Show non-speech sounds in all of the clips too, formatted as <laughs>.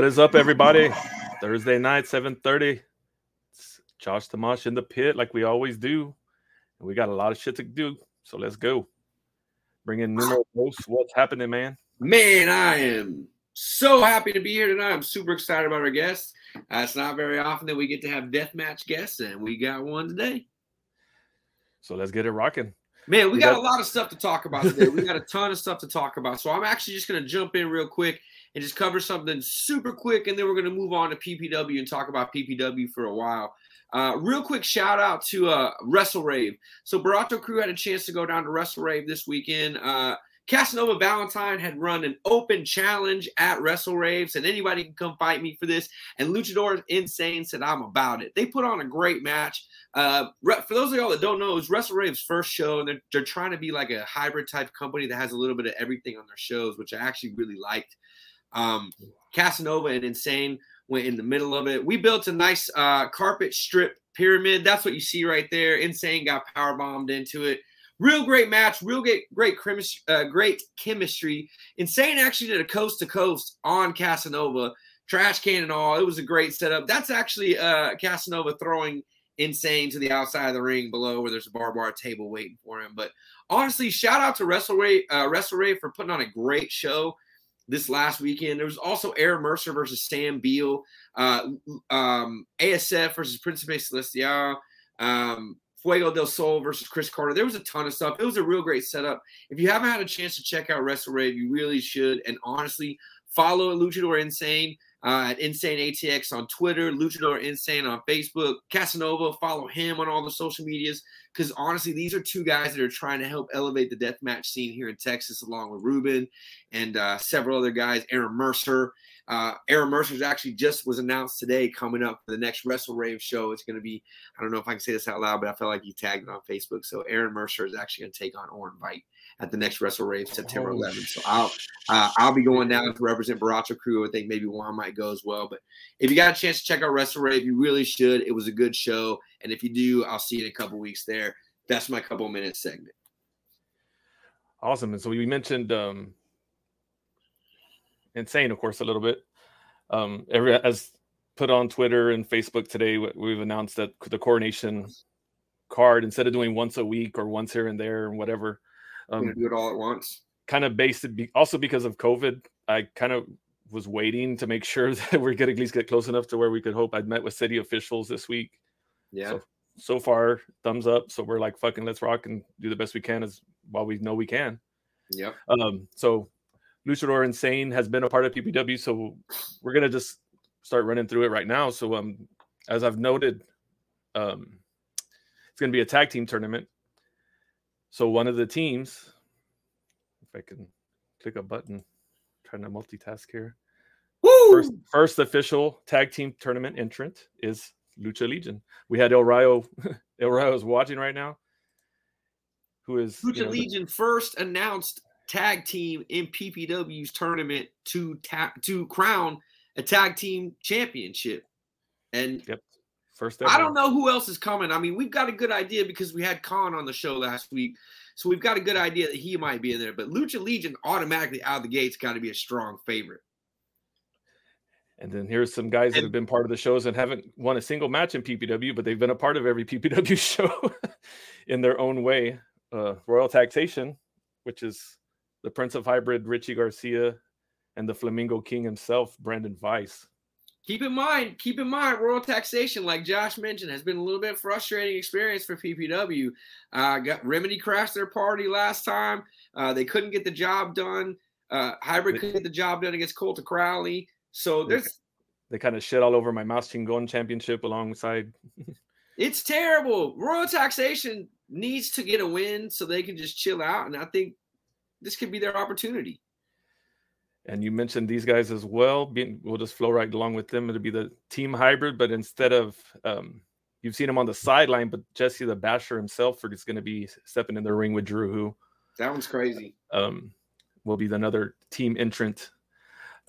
What is up, everybody? Thursday night, 7:30. It's Josh Tamash in the pit, like we always do. And we got a lot of shit to do. So let's go. Bring in numero hosts. What's happening, man? Man, I am so happy to be here tonight. I'm super excited about our guests. Uh, it's not very often that we get to have deathmatch guests, and we got one today. So let's get it rocking. Man, we, got- a lot of stuff to talk about today. we got a ton of stuff to talk about. So I'm actually just going to jump in real quick and just cover something super quick, and then we're going to move on to PPW and talk about PPW for a while. Uh, real quick shout out to uh, Wrestle Rave. So Barato Crew had a chance to go down to Wrestle Rave this weekend. Uh, Casanova Valentine had run an open challenge at Wrestle Rave, said anybody can come fight me for this. And Luchador Insane said, I'm about it. They put on a great match. Uh, for those of y'all that don't know, it was Wrestle Rave's first show, and they're, they're trying to be like a hybrid type company that has a little bit of everything on their shows, which I actually really liked. Um, Casanova and Insane went in the middle of it. We built a nice uh, carpet strip pyramid. That's what you see right there. Insane got power bombed into it. Real great match, real great, great, chemis- uh, great chemistry. Insane actually did a coast to coast on Casanova, trash can and all. It was a great setup. That's actually uh, Casanova throwing Insane to the outside of the ring below where there's a barbed wire table waiting for him. But honestly, shout out to Wrestle Rave, uh, Wrestle Rave for putting on a great show this last weekend. There was also Aaron Mercer versus Sam Beal, uh, um, ASF versus Principe Celestial, um, Fuego del Sol versus Chris Carter. There was a ton of stuff. It was a real great setup. If you haven't had a chance to check out Wrestle Rave, you really should. And honestly, follow Luchador Insane uh, at Insane ATX on Twitter, Luchador Insane on Facebook, Casanova. Follow him on all the social medias because honestly, these are two guys that are trying to help elevate the deathmatch scene here in Texas, along with Ruben and uh, several other guys. Aaron Mercer. Uh, Aaron Mercer's actually just was announced today coming up for the next Wrestle Rave show. It's going to be, I don't know if I can say this out loud, but I felt like he tagged it on Facebook. So Aaron Mercer is actually going to take on Orin Veidt at the next Wrestle Rave September Oh, 11th. So I'll uh, I'll be going down to represent Baracho Crew. I think maybe Juan might go as well. But if you got a chance to check out Wrestle Rave, you really should. It was a good show. And if you do, I'll see you in a couple weeks there. That's my couple minute segment. Awesome. And so we mentioned um insane, of course, a little bit. Um, every as put on Twitter and Facebook today, we- we've announced that the coronation card, instead of doing once a week or once here and there and whatever, um, going to do it all at once. kind of based it be, also because of COVID. I kind of was waiting to make <laughs> sure that we're gonna at least get close enough to where we could hope. I'd met with city officials this week. Yeah. So so far, thumbs up. So we're like fucking let's rock and do the best we can as while we know we can. Yeah. Um, so Luchador Insane has been a part of PPW, so we're gonna just start running through it right now. So um, as I've noted, um, it's gonna be a tag team tournament. So one of the teams, if I can click a button, trying to multitask here. Woo! First, first official tag team tournament entrant is Lucha Legion. We had El Rayo. <laughs> El Rayo is watching right now. Who is you Lucha know, the- Legion first announced tag team in PPW's tournament to ta- to crown a tag team championship. And Yep. First ever. I don't know who else is coming. I mean, we've got a good idea because we had Khan on the show last week. So we've got a good idea that he might be in there. But Lucha Legion automatically out of the gates got to be a strong favorite. And then here's some guys that have been part of the shows and haven't won a single match in PPW, but they've been a part of every PPW <laughs> show in their own way. Uh, Royal Taxation, which is the Prince of Hybrid, Richie Garcia, and the Flamingo King himself, Brandon Weiss. Keep in mind, keep in mind, royal taxation, like Josh mentioned, has been a little bit frustrating experience for PPW. Uh, got Remedy crashed their party last time. Uh, they couldn't get the job done. Uh, Hybrid couldn't get the job done against Cult of Crowley. So there's They kind of shit all over my Mouse Chingon championship alongside. <laughs> it's terrible. Royal taxation needs to get a win so they can just chill out, and I think this could be their opportunity. And you mentioned these guys as well. Being, we'll just flow right along with them. It'll be the team hybrid, but instead of um, you've seen him on the sideline, but Jesse the Basher himself is going to be stepping in the ring with Drew, who That one's crazy. um, will be another team entrant.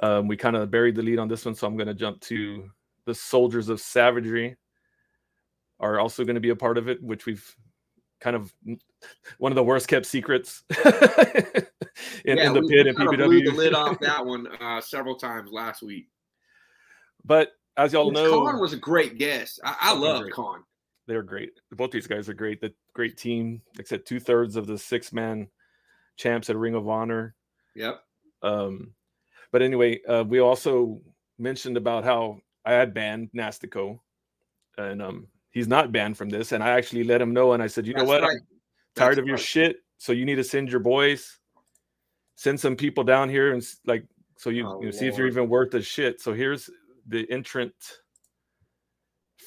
Um, we kind of buried the lead on this one, so I'm going to jump to the Soldiers of Savagery are also going to be a part of it, which we've kind of one of the worst kept secrets <laughs> in, in the we- pit we and kinda blew the lid off that one uh, several times last week. But as y'all know, Khan was a great guest. I, I love. Khan. they're great. Both these guys are great. The great team, except two thirds of the six man champs at Ring of Honor. Yep. Um, but anyway, uh, we also mentioned about how I had banned Nastico, and um, he's not banned from this. And I actually let him know, and I said, you know what, right. I'm tired That's of your right. shit. So you need to send your boys, send some people down here, and like, so you, Oh, you know, see if you're even worth the shit. So here's the entrant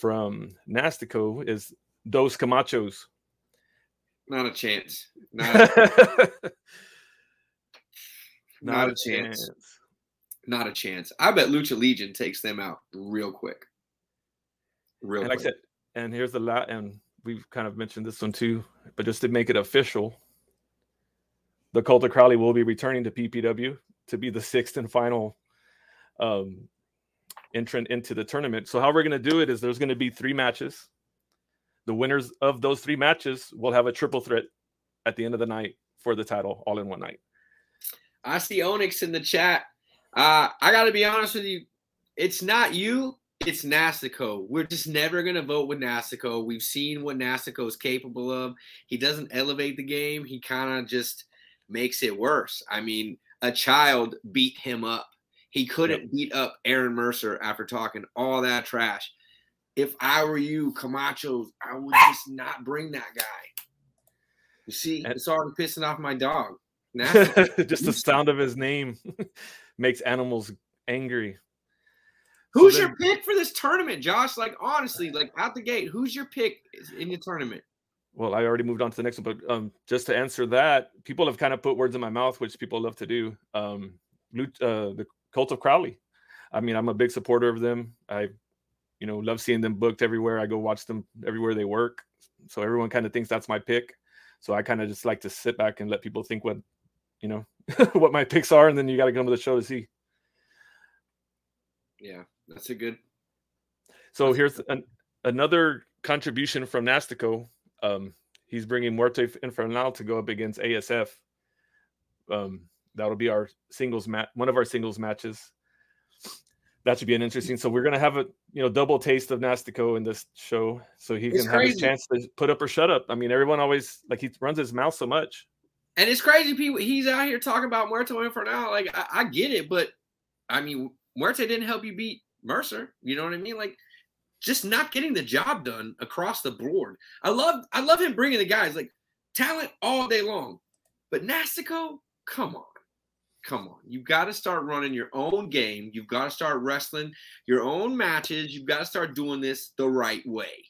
from Nastico is Dos Camachos. Not a chance. Not a, <laughs> not a chance. Not a chance. I bet Lucha Legion takes them out real quick. Real And like I quick. said, and here's the lot, and we've kind of mentioned this one too, but just to make it official, the Cult of Crowley will be returning to PPW to be the sixth and final um, entrant into the tournament. So how we're going to do it is there's going to be three matches. The winners of those three matches will have a triple threat at the end of the night for the title, all in one night. I see Onyx in the chat. Uh, I got to be honest with you. It's not you. It's Nastico. We're just never going to vote with Nastico. We've seen what Nastico is capable of. He doesn't elevate the game. He kind of just makes it worse. I mean, a child beat him up. He couldn't beat up Aaron Mercer after talking all that trash. If I were you, Camacho, I would just not bring that guy. You see, And- it's already pissing off my dog. <laughs> Just the sound of his name <laughs> makes animals angry. Who's So your pick for this tournament, Josh? Like honestly, like out the gate, who's your pick in the tournament? Well, I already moved on to the next one, but um, just to answer that, people have kind of put words in my mouth, which people love to do. Um, uh, the Cult of Crowley. I mean, I'm a big supporter of them. I, you know, love seeing them booked everywhere. I go watch them everywhere they work. So everyone kind of thinks that's my pick. So I kind of just like to sit back and let people think what, you know, <laughs> what my picks are, and then you got to come to the show to see. Yeah, that's a good. So That's here's an, another contribution from Nastico. Um, he's bringing Muerte Infernal to go up against ASF. Um, that'll be our singles match, one of our singles matches. That should be an interesting. So we're gonna have a you know double taste of Nastico in this show, so he It's can have his crazy. chance to put up or shut up. I mean, everyone always like he runs his mouth so much. And it's crazy, people. He's out here talking about Muerto Infernal. Like I, I get it, but I mean, Muerte didn't help you beat Mercer. You know what I mean? Like just not getting the job done across the board. I love, I love him bringing the guys like talent all day long, but Nastico, come on. Come on. You've got to start running your own game. You've got to start wrestling your own matches. You've got to start doing this the right way.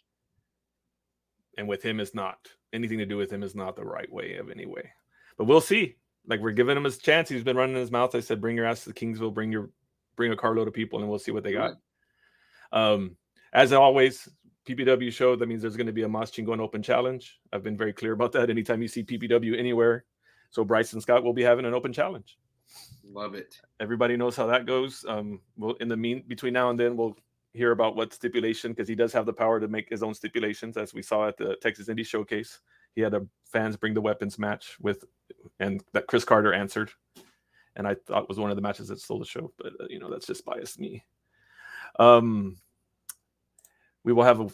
and with him is not anything to do with him is not the right way of any way. But we'll see. Like we're giving him his chance. He's been running his mouth. I said, bring your ass to Kingsville, bring your bring a carload of people, and we'll see what they got. Um, as always, PPW show, that means there's going to be a Moss Chingon Open Challenge. I've been very clear about that. Anytime you see PPW anywhere. So Bryson Scott will be having an open challenge. Love it. Everybody knows how that goes. Um, we'll in the mean between now and then we'll hear about what stipulation because he does have the power to make his own stipulations, as we saw at the Texas Indie Showcase. He had a fans bring the weapons match with, and that Chris Carter answered, and I thought was one of the matches that stole the show. But uh, you know that's just biased me. Um, we will have a,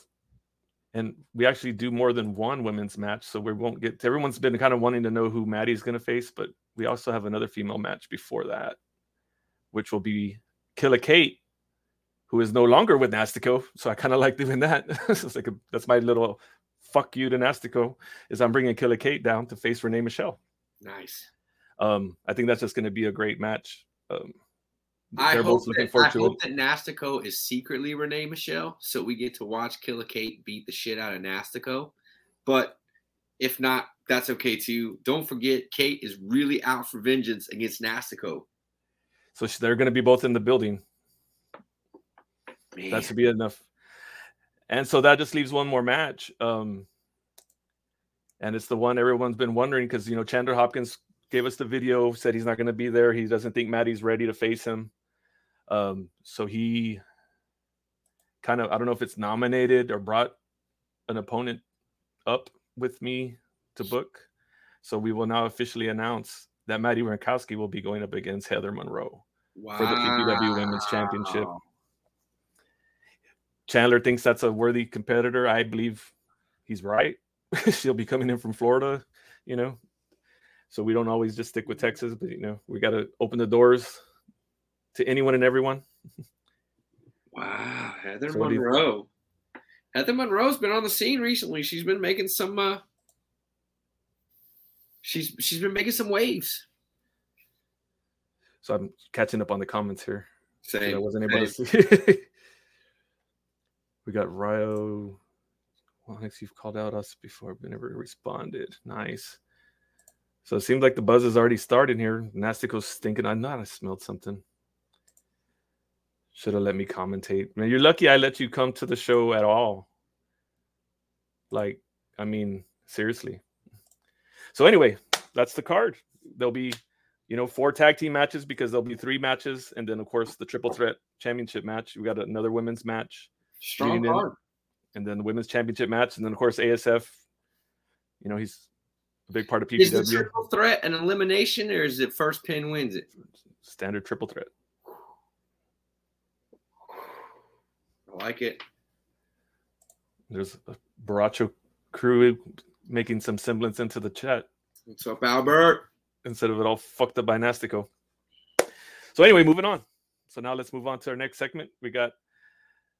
and we actually do more than one women's match, so we won't get. Everyone's been kind of wanting to know who Maddie's going to face, but we also have another female match before that, which will be Killer Kate, who is no longer with Nastico. So I kind of like doing that. <laughs> it's like a, that's my little fuck you to Nastico. Is I'm bringing Killer Kate down to face Renee Michelle. Nice. Um, I think that's just going to be a great match. Um, I hope, both looking that, forward I to hope it. that Nastico is secretly Renee Michelle, so we get to watch Killer Kate beat the shit out of Nastico. But if not, that's okay too. Don't forget, Kate is really out for vengeance against Nastico. So they're going to be both in the building. Man, That should be enough. And so that just leaves one more match. Um, and it's the one everyone's been wondering because you know Chandler Hopkins gave us the video, said he's not going to be there. He doesn't think Maddie's ready to face him. Um, so he kind of I don't know if it's nominated or brought an opponent up with me to book. So we will now officially announce that Maddie Rankowski will be going up against Heather Monroe. wow. for the PPW Women's Championship. Chandler thinks that's a worthy competitor. I believe he's right. <laughs> She'll be coming in from Florida, you know. So we don't always just stick with Texas, but you know, we got to open the doors to anyone and everyone. Wow, Heather so Monroe. Heather Monroe's been on the scene recently. She's been making some uh she's she's been making some waves. So I'm catching up on the comments here. Same. I wasn't able same. to see. <laughs> we got Ryo. Well, thanks you've called out us before, but never responded. Nice. So it seems like the buzz is already starting here. Nastico's stinking. I know I smelled something. Should have let me commentate. Man, you're lucky I let you come to the show at all. Like, I mean, seriously. So anyway, that's the card. There'll be, you know, four tag team matches because there'll be three matches, and then of course the triple threat championship match. We got another women's match. Strong card. And then the women's championship match, and then of course ASF. You know, he's a big part of PPW. Is the triple threat an elimination, or is it first pin wins it? Standard triple threat. I like it. There's a Baracho crew making some semblance into the chat. What's up, Albert? Instead of it all fucked up by Nastico. So anyway, moving on. So now let's move on to our next segment. We got,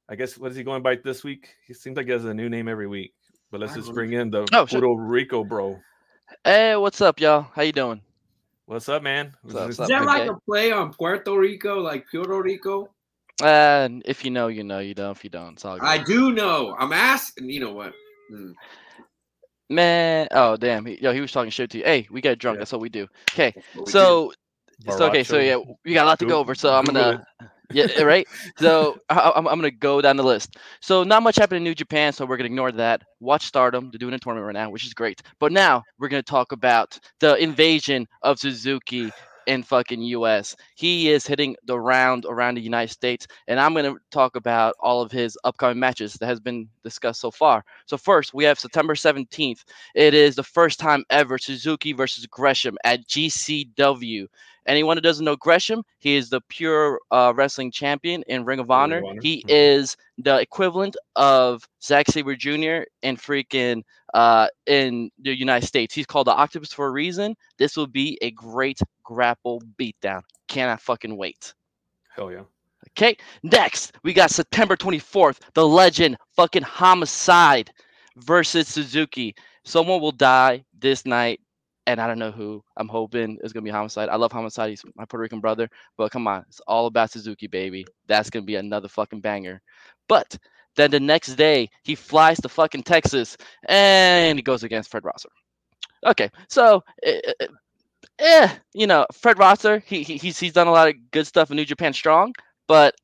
I guess, what is he going by this week? He seems like he has a new name every week. But let's just bring in the oh, Puerto Rico bro. Hey, what's up, y'all? How you doing? What's up, man? What's up, is that okay. like a play on Puerto Rico, like Puerto Rico? Uh, if you know, you know. You don't. If you don't, it's all good. I do know. I'm asking. You know what? Hmm. Man, oh damn, he, yo, he was talking shit to you. Hey, we get drunk. Yeah. That's what we do. Okay, so, so okay, so yeah, we got a lot to go over. So I'm gonna, yeah, eh, right. So I, am I'm gonna go down the list. So not much happened in New Japan, so we're gonna ignore that. Watch Stardom. They're doing a tournament right now, which is great. But now we're gonna talk about the invasion of Suzuki in fucking US. He is hitting the round around the United States, and I'm to talk about all of his upcoming matches that has been discussed so far. So first, we have September 17th. It is the first time ever Suzuki versus Gresham at GCW. Anyone who doesn't know Gresham, he is the pure uh, wrestling champion in Ring of Honor. Ring of Honor. He mm-hmm. is the equivalent of Zack Sabre Jr. in freaking uh, in the United States. He's called the Octopus for a reason. This will be a great grapple beatdown. Cannot fucking wait. Hell yeah. Okay, next we got September 24th, the legend fucking homicide versus Suzuki. Someone will die this night, and I don't know who. I'm hoping is gonna be homicide. I love homicide. He's my Puerto Rican brother, but come on, it's all about Suzuki, baby. That's gonna be another fucking banger. But then the next day, he flies to fucking Texas and he goes against Fred Rosser. Okay, so, eh, eh, eh you know, Fred Rosser, he, he, he's, he's done a lot of good stuff in New Japan Strong, but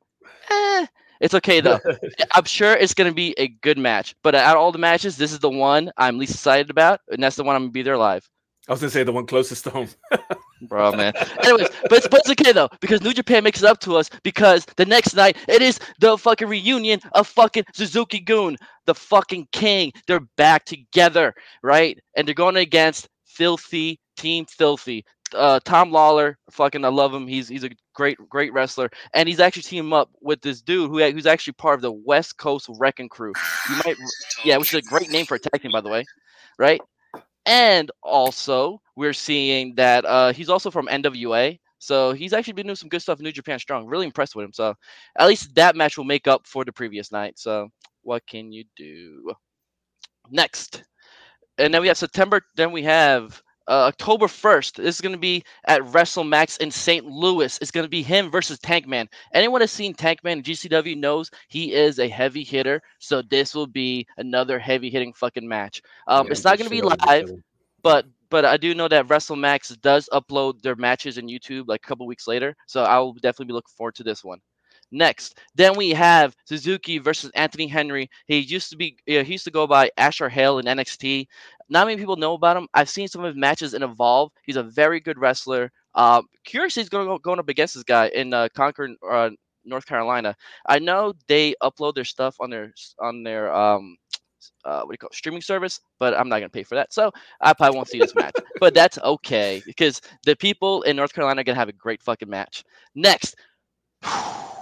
eh, it's okay though. <laughs> I'm sure it's going to be a good match. But out of all the matches, this is the one I'm least excited about, and that's the one I'm going to be there live. I was gonna say the one closest to home. <laughs> Bro, man. Anyways, but it's, but it's okay though because New Japan makes it up to us because the next night it is the fucking reunion of fucking Suzuki-gun, the fucking king. They're back together, right? And they're going against Filthy Team Filthy. Uh, Tom Lawlor, fucking, I love him. He's he's a great great wrestler, and he's actually teaming up with this dude who who's actually part of the West Coast Wrecking Crew. You might, yeah, which is a great name for a tag team, by the way, right? And also, we're seeing that uh, he's also from NWA. So he's actually been doing some good stuff in New Japan Strong. Really impressed with him. So at least that match will make up for the previous night. So what can you do? Next. And then we have September. Then we have uh, October 1st. This is going to be at WrestleMax in St. Louis. It's going to be him versus Tankman. Anyone has seen Tankman in GCW knows he is a heavy hitter. So this will be another heavy hitting fucking match. Um, yeah, it's not going to be live, but but I do know that WrestleMax does upload their matches in YouTube like a couple weeks later. So I will definitely be looking forward to this one. Next, then we have Suzuki versus Anthony Henry. He used to be, he used to go by Asher Hale in NXT. Not many people know about him. I've seen some of his matches in Evolve. He's a very good wrestler. Um, curious, he's going go, going up against this guy in uh, Concord, uh, North Carolina. I know they upload their stuff on their on their um, uh, what do you call it, streaming service, but I'm not gonna pay for that, so I probably won't see this match. But that's okay because the people in North Carolina are gonna have a great fucking match. Next, <sighs>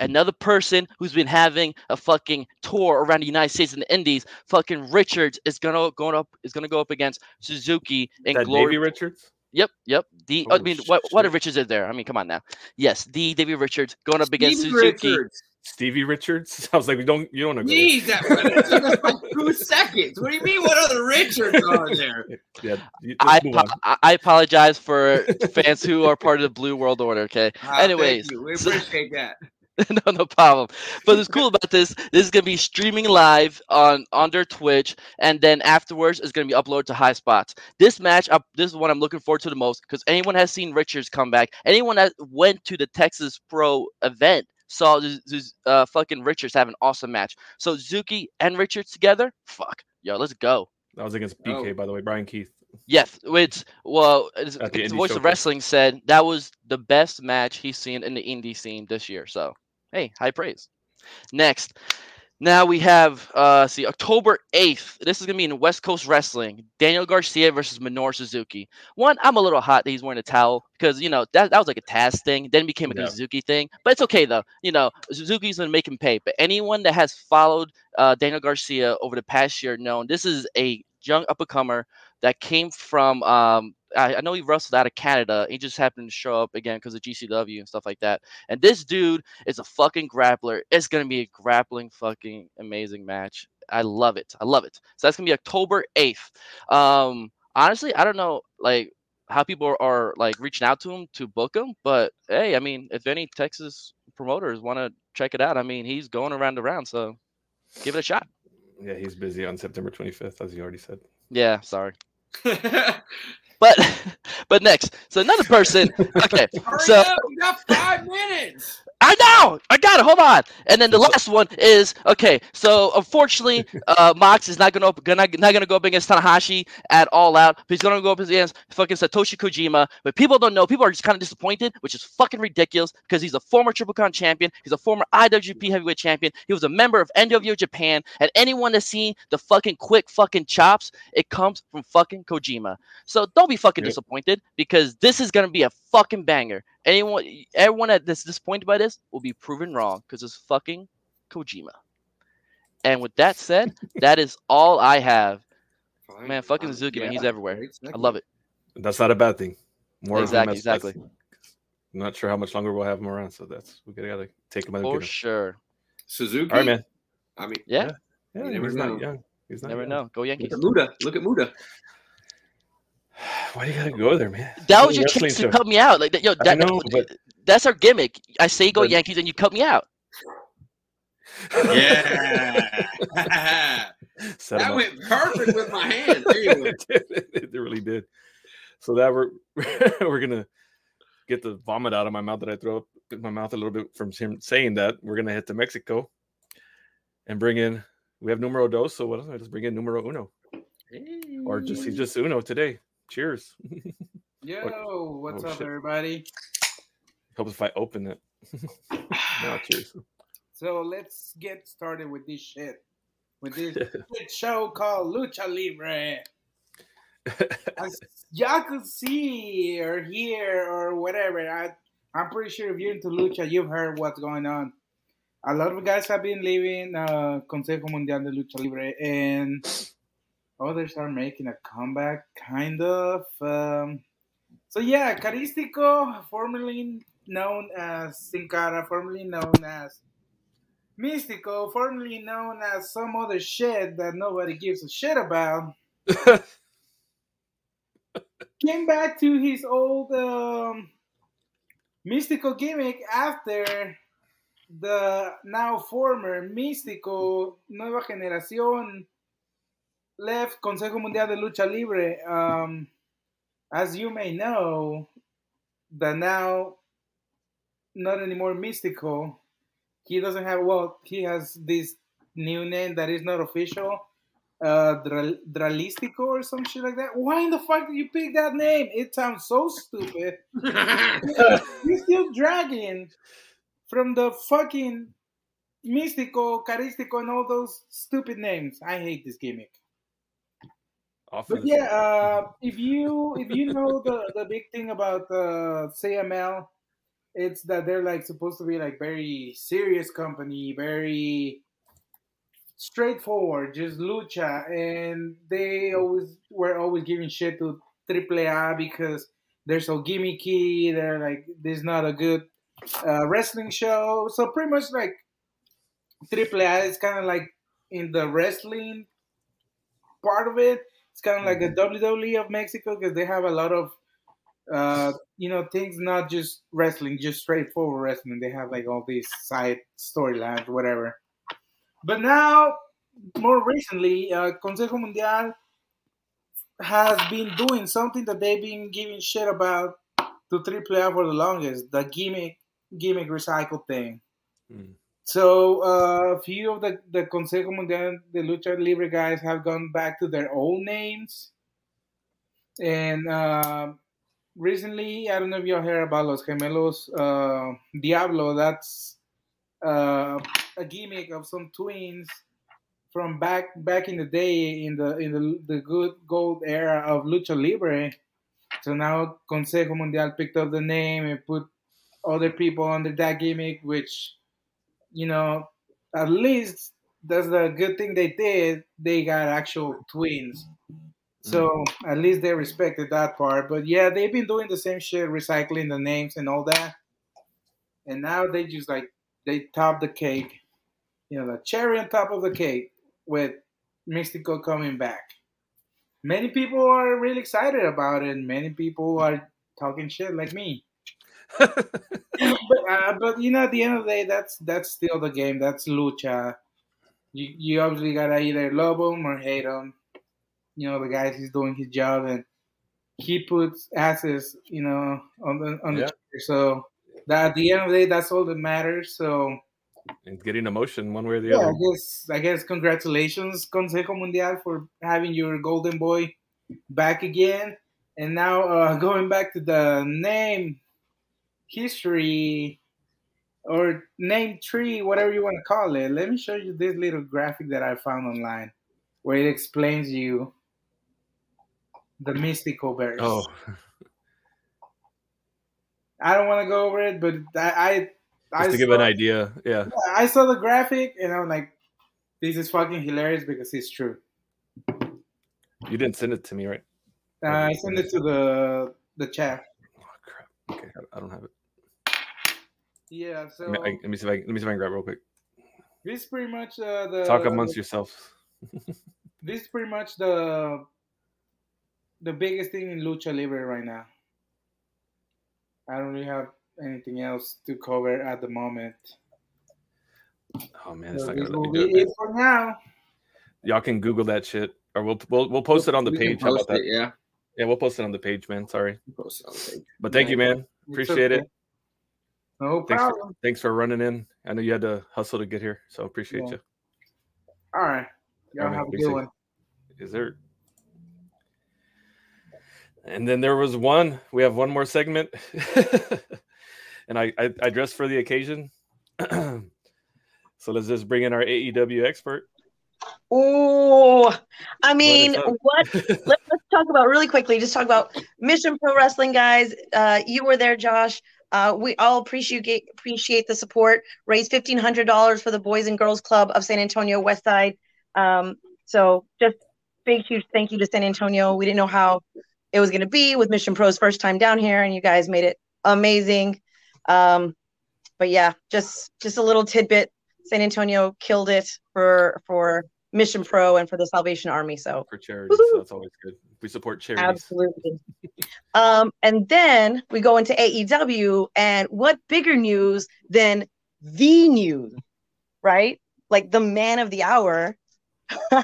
another person who's been having a fucking tour around the United States and the Indies. Fucking Richards is gonna going up is gonna go up against Suzuki and That glory. Davey Richards. Yep, yep. The I Oh, mean, what what if. Richards is there? I mean, come on now. Yes, the Davey Richards going up against Suzuki. Richards. Stevie Richards. <laughs> I was like, we don't you don't want to. Jeez, that, that took us like <laughs> two seconds. What do you mean? What other Richards are there? there. <laughs> Yeah, I, just on. apo- I I apologize for fans who are part of the Blue World Order. Okay, Ah, thank Anyways, you. we so- appreciate that. <laughs> no, no problem. But what's cool about this, this is gonna be streaming live on on their Twitch, and then afterwards it's gonna be uploaded to High Spots. This match, up, this is what I'm looking forward to the most because anyone has seen Richards come back, anyone that went to the Texas Pro event saw this, this, uh fucking Richards have an awesome match. So Zuki and Richards together, fuck, yo, let's go. That was against BK, Oh. by the way. Brian Keith. Yes, which well, it's, the it's indie Voice of. Wrestling said that was the best match he's seen in the indie scene this year. So, hey, high praise. Next, now we have uh see October 8th. This is gonna be in West Coast Wrestling. Daniel Garcia versus Minoru Suzuki. One, I'm a little hot that he's wearing a towel because you know that, that was like a Taz thing, then it became a Yeah. Suzuki thing. But it's okay though. You know, Suzuki's gonna make him pay. But anyone that has followed uh Daniel Garcia over the past year known this is a young up and comer that came from um I, I know he wrestled out of Canada. He just happened to show up again because of GCW and stuff like that. And this dude is a fucking grappler. It's gonna be a grappling fucking amazing match. I love it. I love it. So that's gonna be October eighth. Um, honestly, I don't know like how people are, are like reaching out to him to book him, but hey, I mean, if any Texas promoters want to check it out, I mean, he's going around the round, so give it a shot. Yeah, he's busy on September 25th, as you already said. Yeah, sorry. <laughs> But <laughs> but next, so another person. Okay, <laughs> Hurry So- up, we got five minutes. I know, I got it. Hold on, and then the last one is okay. So unfortunately, <laughs> uh, Mox is not gonna up, gonna not gonna go up against Tanahashi at All Out. But he's gonna go up against fucking Satoshi Kojima. But people don't know. People are just kind of disappointed, which is fucking ridiculous because he's a former Triple Crown champion. He's a former IWGP Heavyweight champion. He was a member of NWO Japan. And anyone that's seen the fucking quick fucking chops, it comes from fucking Kojima. So don't be fucking disappointed because this is gonna be a fucking banger. Anyone, everyone that's disappointed by this will be proven wrong because it's fucking Kojima. And with that said, <laughs> that is all I have. Man, fucking Suzuki, man, he's everywhere. I love it. That's not a bad thing. More of him Exactly, as- as- exactly. I'm not sure how much longer we'll have him around, so that's we gotta, gotta take him. and For get him. sure. Suzuki. All right, man. I mean, Yeah, Yeah, You never he's know. not young. He's not never young. know. Go Yankees. look at Muta. Look at Muta. Why do you gotta go there, man? That was your wrestling chance to show. cut me out. Like, that- yo, I that, know, but that's our gimmick. I say go But- Yankees, and you cut me out. Yeah. <laughs> Set him that went perfect with my hand. <laughs> It, did. it really did. So that we're <laughs> we're gonna get the vomit out of my mouth that I throw up in my mouth a little bit from him saying that. We're gonna head to Mexico and bring in. We have numero dos, so what? Let's bring in numero uno, or just he's just uno today. Cheers. <laughs> Yo, what's Oh, up, shit. everybody? Helps if I open it. <laughs> no, cheers. So let's get started with this shit. With this <laughs> shit show called Lucha Libre. As y'all could see or hear or whatever, I, I'm pretty sure if you're into lucha, you've heard what's going on. A lot of guys have been leaving uh, Consejo Mundial de Lucha Libre, and others are making a comeback, kind of. Um, so yeah, Caristico, formerly known as Sin Cara, formerly known as Místico, formerly known as some other shit that nobody gives a shit about, <laughs> came back to his old um, mystical gimmick after the now former Místico Nueva Generación left Consejo Mundial de Lucha Libre. Um, as you may know, the now not anymore Mystical, he doesn't have, well, he has this new name that is not official uh Dral- Dralistico or some shit like that. Why in the fuck did you pick that name? It sounds so stupid. <laughs> You're still dragging from the fucking Místico, Caristico, and all those stupid names. I hate this gimmick. Off But of yeah, uh, if you if you know the, the big thing about uh, CMLL it's that they're like supposed to be like very serious company, very straightforward, just lucha, and they always were always giving shit to AAA because they're so gimmicky. They're like, this is not a good uh, wrestling show. So pretty much like AAA is kind of like in the wrestling part of it. It's kind of like the WWE of Mexico because they have a lot of uh, you know things, not just wrestling, just straightforward wrestling. They have like all these side storylines, whatever. But now, more recently, uh, Consejo Mundial has been doing something that they've been giving shit about to AAA for the longest, the gimmick gimmick recycle thing. Mm. So uh, a few of the, the Consejo Mundial de Lucha Libre guys have gone back to their old names. And uh, recently, I don't know if y'all heard about Los Gemelos uh, Diablo. That's uh, a gimmick of some twins from back back in the day in the in the the good gold era of lucha libre. So now Consejo Mundial picked up the name and put other people under that gimmick, which you know at least that's the good thing they did. They got actual twins. So mm. at least they respected that part. But yeah, they've been doing the same shit, recycling the names and all that. And now they just like they top the cake, you know, the cherry on top of the cake with Místico coming back. Many people are really excited about it. Many people are talking shit like me. <laughs> but, uh, but you know, at the end of the day, that's that's still the game. That's lucha. You you obviously gotta either love him or hate him. You know, the guy he's doing his job and he puts asses, you know, on the on the yeah. chair. So that at the end of the day, that's all that matters. So and getting emotion one way or the yeah, other. I guess I guess congratulations, Consejo Mundial, for having your golden boy back again. And now uh, <laughs> going back to the name history or name tree, whatever you want to call it. Let me show you this little graphic that I found online where it explains you the mystical bears. Oh. <laughs> I don't want to go over it, but I just I to give an idea. Yeah. yeah. I saw the graphic and I'm like, this is fucking hilarious because it's true. You didn't send it to me, right? Uh, I sent it to the the chat. Oh crap! Okay, I don't have it. Yeah. So let me, let me see if I let me see if I can grab real quick. This is pretty much uh, the talk amongst yourselves. <laughs> this is pretty much the the biggest thing in lucha libre right now. I don't really have anything else to cover at the moment. Oh man, it's so not gonna let me do it. For now, y'all can Google that shit, or we'll we'll, we'll post it on the we page. How about that? It, yeah, yeah, we'll post it on the page, man. Sorry, post it on the page. But thank yeah, you, man. Appreciate okay. it. No thanks problem. For, thanks for running in. I know you had to hustle to get here, so appreciate yeah. you. All right, y'all All right, have a good one. Is there? And then there was one. We have one more segment. <laughs> and I, I, I dressed for the occasion. <clears throat> so let's just bring in our AEW expert. Oh, I mean, what? <laughs> let, us talk about really quickly. Just talk about Mission Pro Wrestling, guys. Uh, you were there, Josh. Uh, we all appreciate appreciate the support. Raise fifteen hundred dollars for the Boys and Girls Club of San Antonio West Side. Um, so just big huge thank you to San Antonio. We didn't know how it was going to be with Mission Pro's first time down here, and you guys made it amazing. Um, but yeah, just just a little tidbit. San Antonio killed it for for Mission Pro and for the Salvation Army. So for charity, so that's always good. We support charity. Absolutely. um, and then we go into AEW, and what bigger news than the news, right? Like the man of the hour. <laughs>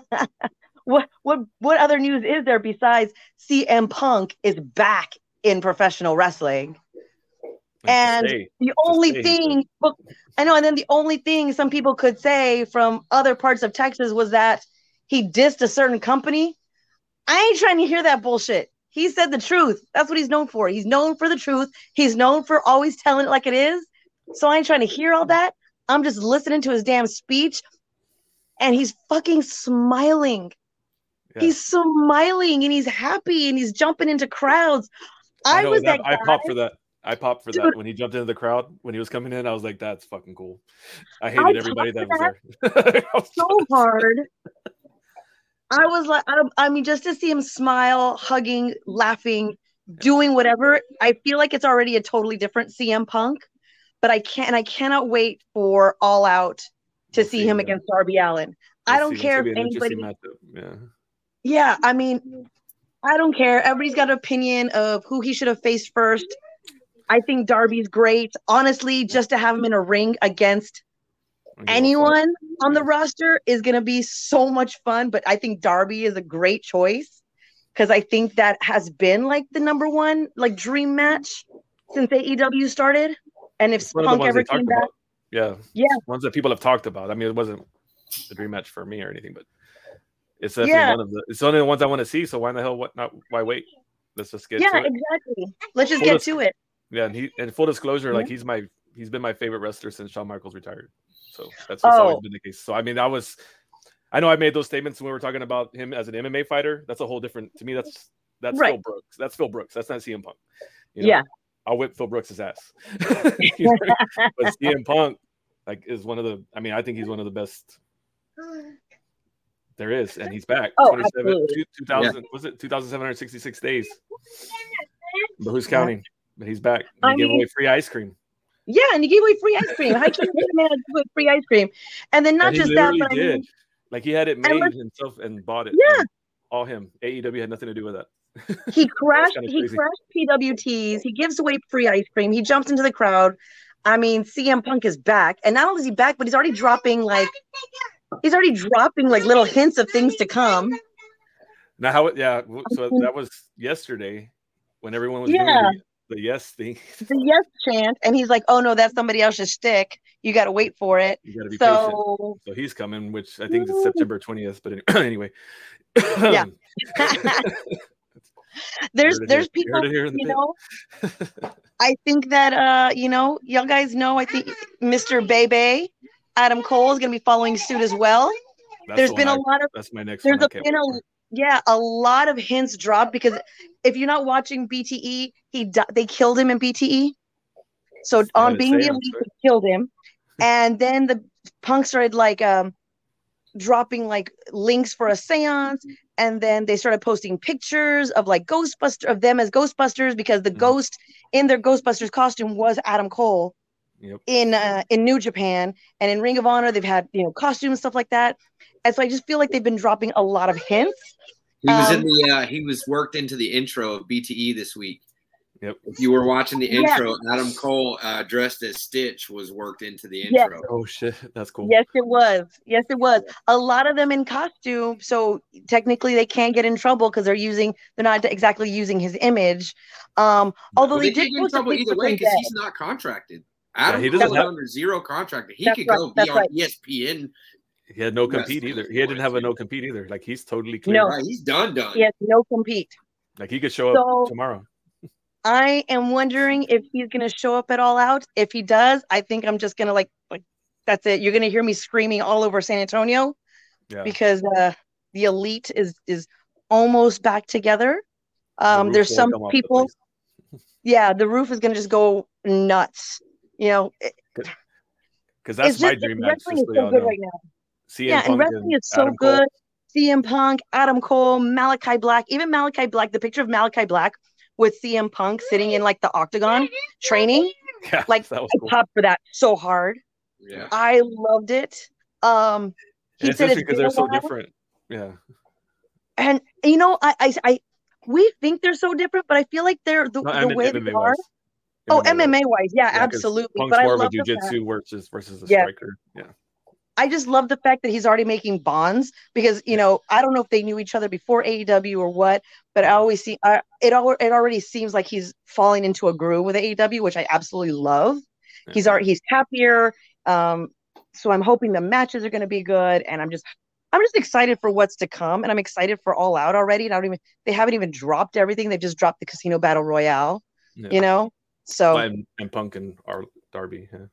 what what what other news is there besides CM Punk is back in professional wrestling? and the only thing I know, and then the only thing some people could say from other parts of Texas was that he dissed a certain company. I ain't trying to hear that bullshit. He said the truth. That's what he's known for. He's known for the truth. He's known for always telling it like it is. So I ain't trying to hear all that. I'm just listening to his damn speech, and he's fucking smiling. Yeah. He's smiling and he's happy and he's jumping into crowds. I, I was that. I pop for that. I popped for Dude. that when he jumped into the crowd when he was coming in. I was like, "That's fucking cool." I I hated everybody that popped was there. <laughs> So hard. <laughs> I was like, I, I mean, just to see him smile, hugging, laughing, doing whatever. I feel like it's already a totally different CM Punk, but I can't. I cannot wait for All Out to We'll see see, him against Darby Allin. I We'll don't see. Care if be an interesting anybody. Yeah. Yeah, I mean, I don't care. Everybody's got an opinion of who he should have faced first. I think Darby's great. Honestly, just to have him in a ring against anyone on the roster is going to be so much fun. But I think Darby is a great choice because I think that has been like the number one like dream match since AEW started. And if It's one of the Punk ever came back, about. Yeah. Yeah. Ones that people have talked about. I mean, it wasn't the dream match for me or anything, but it's definitely Yeah. one of the. It's one of the ones I want to see. So why in the hell? What not? Why wait? Let's just get yeah, to it. exactly. Let's just Full get dis- to it. Yeah, and he and full disclosure, Yeah. like he's my he's been my favorite wrestler since Shawn Michaels retired. So that's always Oh. been the case. So I mean, that was I know I made those statements when we were talking about him as an MMA fighter. That's a whole different to me. That's that's Phil Brooks. That's Phil Brooks. That's not CM Punk. You know, Yeah. I'll whip Phil Brooks' ass. <laughs> <laughs> You know, but CM Punk, like, is one of the. I mean, I think he's one of the best there is, and he's back. Oh, 27, absolutely. two- 2000 was it 2,766 days? But who's counting? But he's back. He I gave mean- away free ice cream. Yeah, and he gave away free ice cream. How can you get a man to give away free ice cream? And then not And just that, but I did. mean, like he had it made let's- himself and bought it. Yeah. All him. AEW had nothing to do with that. he <laughs> crashed he crazy. crashed PWTs. He gives away free ice cream. He jumps into the crowd. I mean, CM Punk is back, and not only is he back, but he's already dropping like he's already dropping like little hints of things to come. Now how yeah, so that was yesterday when everyone was Yeah. The, yes thing. <laughs> The yes chant, and he's like, "Oh no, that's somebody else's stick. You got to wait for it." You gotta be patient. So So he's coming, which I think is September 20th. But <clears throat> anyway. <clears throat> Yeah. there's <laughs> there's here- people, you pit. know. <laughs> I think that uh, you know, y'all guys know. I think Mr. Bebe, Adam Cole is going to be following suit as well. That's There's the been one a I- lot of that's my next there's. I a, been a. yeah a lot of hints dropped because if you're not watching BTE, he di- they killed him in BTE. So on being the elite, they killed him, and then the punks started like um dropping like links for a seance and then they started posting pictures of like ghostbuster of them as ghostbusters because the Mhm. ghost in their ghostbusters costume was adam cole Yep. in uh, in new japan and in ring of honor they've had you know costumes stuff like that and so i just feel like they've been dropping a lot of hints He was in Um, the uh, he was worked into the intro of BTE this week. Yep. If you were watching the Yeah. intro, Adam Cole uh, dressed as Stitch was worked into the Yeah. intro. Oh shit, that's cool. yes it was yes it was a lot of them in costume so technically they can't get in trouble because they're using they're not exactly using his image um although Well, they, they did can't get in trouble either way because he's not contracted. Adam he doesn't is have- under zero contract. He That's could right, go be that's on right. ESPN. He had no compete if either. he He didn't have a no compete either. Like he's totally clear. No. Right, he's done done. he has no compete Like he could show up tomorrow. I am wondering if he's gonna show up at all out. If he does, I think I'm just gonna like like that's it. You're gonna hear me screaming all over San Antonio Yeah. because uh the elite is is almost back together. Um roof there's some come off the people <laughs> yeah, the roof is gonna just go nuts. You know, it- Because that's it's my just dream match. wrestling Just is so so good right now. CM yeah, and Punk wrestling is so Adam Cole. good. CM Punk, Adam Cole, Malachi Black, even Malachi Black, the picture of Malachi Black with CM Punk sitting in like the octagon training. <laughs> Yeah, Like I cool. popped for that so hard. Yeah. I loved it. Um he And it's said interesting it's because they're so different. Yeah. And you know, I, I I we think they're so different, but I feel like they're the, the M- way they are. wise. Oh. MMA wise, yeah, Yeah, absolutely. Punk's But I more of a love jujitsu versus versus a Yeah. striker. Yeah. I just love the fact that he's already making bonds because you know I don't know if they knew each other before AEW or what, but I always see I, it. Al- it already seems like he's falling into a groove with AEW, which I absolutely love. He's Yeah. already he's happier. Um, so I'm hoping the matches are going to be good, and I'm just I'm just excited for what's to come, and I'm excited for All Out already. And I don't even they haven't even dropped everything; they just dropped the Casino Battle Royale. Yeah. You know, so and, and Punk and Ar- Darby. Yeah.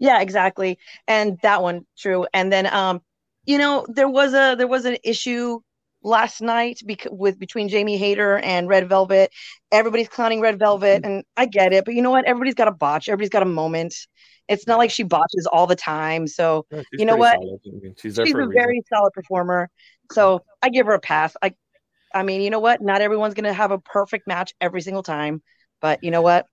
Yeah, exactly. And that one true. And then um, you know, there was a there was an issue last night bec- with between Jamie Hayter and Red Velvet. Everybody's clowning Red Velvet, and I get it, but you know what? Everybody's got a botch. Everybody's got a moment. It's not like she botches all the time. So Yeah, You know what? solid. I mean, she's she's a a very solid performer. So I give her a pass. I, I mean, you know what? Not everyone's gonna have a perfect match every single time, but you know what?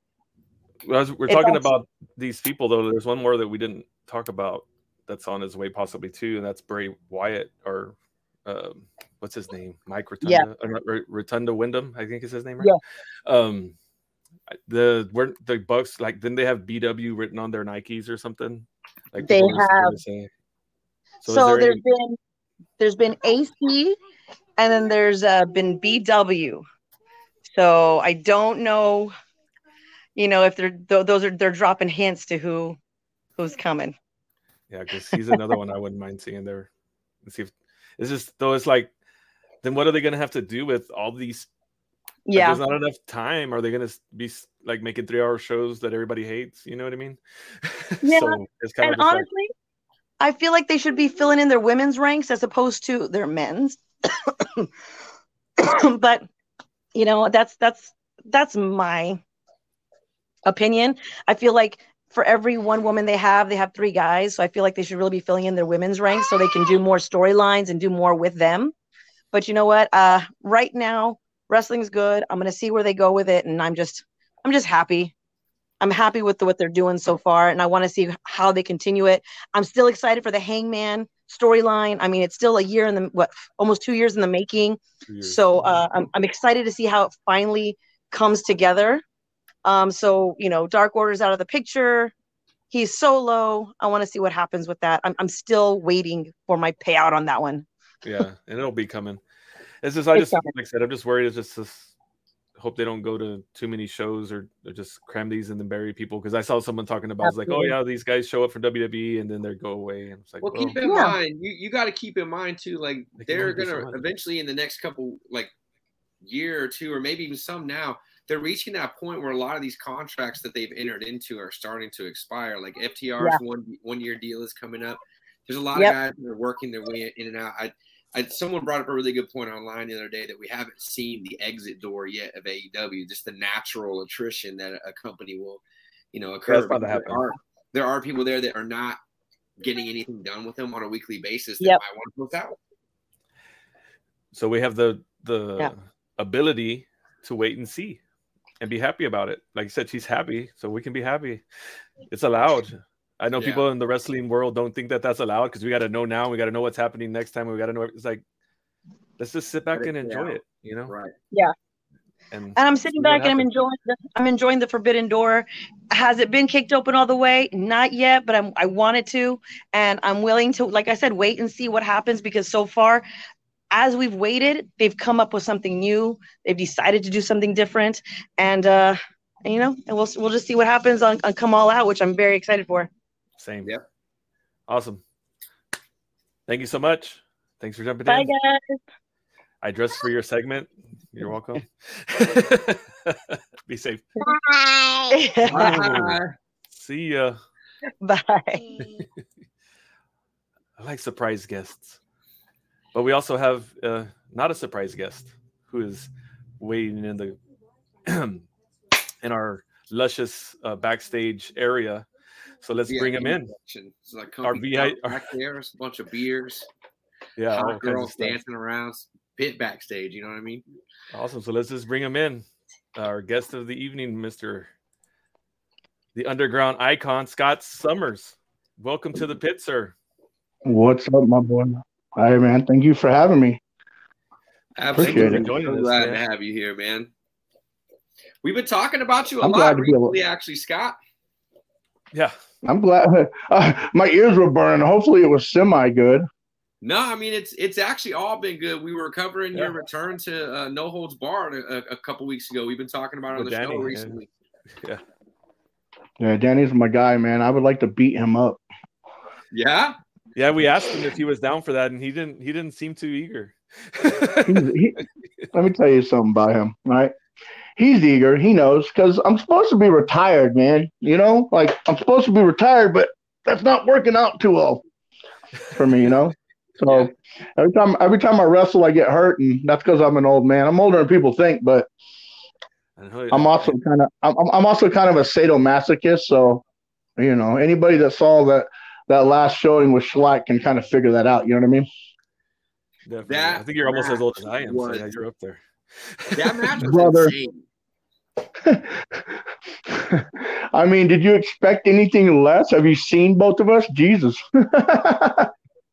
As we're It's talking also- about these people, though. There's one more that we didn't talk about that's on his way possibly too, and that's Bray Wyatt or um, what's his name, Mike Rotunda, Yeah. Rotunda Windham, I think is his name, right? Yeah. Um, the where the Bucks like didn't they have BW written on their Nikes or something? Like They have. So, there there's any- been there's been AC, and then there's uh, been BW. So I don't know, you know, if they're th- those are they're dropping hints to who who's coming. Yeah, because he's another one I wouldn't mind seeing there. And see if it's just though it's like, then what are they gonna have to do with all these? like, Yeah, there's not enough time. Are they gonna be like making three hour shows that everybody hates? You know what I mean? <laughs> Yeah, so it's kind and of honestly, I feel like they should be filling in their women's ranks as opposed to their men's. <coughs> but you know, that's that's that's my opinion. I feel like for every one woman they have, they have three guys. So I feel like they should really be filling in their women's ranks so they can do more storylines and do more with them. But you know what? Uh, right now, wrestling's good. I'm gonna see where they go with it, and I'm just I'm just happy. I'm happy with the, what they're doing so far, and I want to see how they continue it. I'm still excited for the Hangman storyline. I mean, it's still a year in the what, almost two years in the making. So uh, I'm I'm excited to see how it finally comes together. Um, so you know, Dark Order's out of the picture. He's solo. I want to see what happens with that. I'm I'm still waiting for my payout on that one. yeah, and it'll be coming. It's just I It's just coming. like I said, I'm just worried. It's just this, hope they don't go to too many shows or, or just cram these and then bury people. Because I saw someone talking about it's like, oh yeah, these guys show up for WWE and then they go away, and it's like, Well, well, keep in Yeah. mind, you, you got to keep in mind too, like They can they're only do so gonna eventually in the next couple like year or two, or maybe even some now, they're reaching that point where a lot of these contracts that they've entered into are starting to expire. Like FTR's Yeah. one one year deal is coming up. There's a lot Yep. of guys that are working their way in and out. I, I someone brought up a really good point online the other day that we haven't seen the exit door yet of AEW, just the natural attrition that a, a company will, you know, occur. That's about to There are, there are people there that are not getting anything done with them on a weekly basis. That Yep. might want to post out. so we have the the Yeah. ability to wait and see and be happy about it. Like I said, she's happy, so we can be happy. It's allowed. I know Yeah. people in the wrestling world don't think that that's allowed because we got to know now. We got to know what's happening next time. We got to know. It's like let's just sit back it and enjoy play out. it, you know. Right. Yeah. And And I'm sitting back and I'm enjoying the I'm enjoying the Forbidden Door. Has it been kicked open all the way? Not yet, but I'm I wanted to, and I'm willing to, like I said, wait and see what happens because so far, as we've waited, they've come up with something new. They've decided to do something different, and uh, you know, and we'll we'll just see what happens on, on Come All Out, which I'm very excited for. Same. Yep. Awesome. Thank you so much. Thanks for jumping Bye, in. Bye guys. I dressed for your segment. You're welcome. <laughs> Be safe. Bye. Bye. See ya. Bye. <laughs> I like surprise guests. But we also have uh, not a surprise guest who is waiting in the <clears throat> in our luscious uh, backstage area. So let's bring him in. It's like Our company VI back there, there's a bunch of beers, Yeah, all hot girls dancing around, pit backstage. You know what I mean? Awesome. So let's just bring him in. Our guest of the evening, Mr. The underground icon, Scott Summers. Welcome to the pit, sir. What's up, my boy? Hi, man. Thank you for having me. Absolutely. Appreciate it. So glad to have you here, man. We've been talking about you a I'm lot glad to be able- recently, actually, Scott. Yeah. I'm glad <laughs> uh, my ears were burning. Hopefully, it was semi good. No, I mean it's it's actually all been good. We were covering your return to uh, No Holds Barred a, a couple weeks ago. We've been talking about it on With the Danny, show yeah. Yeah, Danny's my guy, man. I would like to beat him up. Yeah, Yeah, we asked him if he was down for that, and he didn't he didn't seem too eager. He, let me tell you something about him, right? He's eager. He knows because I'm supposed to be retired, man. You know, like I'm supposed to be retired, but that's not working out too well for me. You know, So <laughs> Yeah. every time every time I wrestle, I get hurt, and that's because I'm an old man. I'm older than people think, but I'm also kind of I'm, I'm also kind of a sadomasochist. So you know, anybody that saw that that last showing with Slack can kind of figure that out. You know what I mean? definitely. That I think you're almost as old as I am. So yeah, you're up there. That match was Brother. insane. <laughs> I mean, did you expect anything less? Have you seen both of us? Jesus.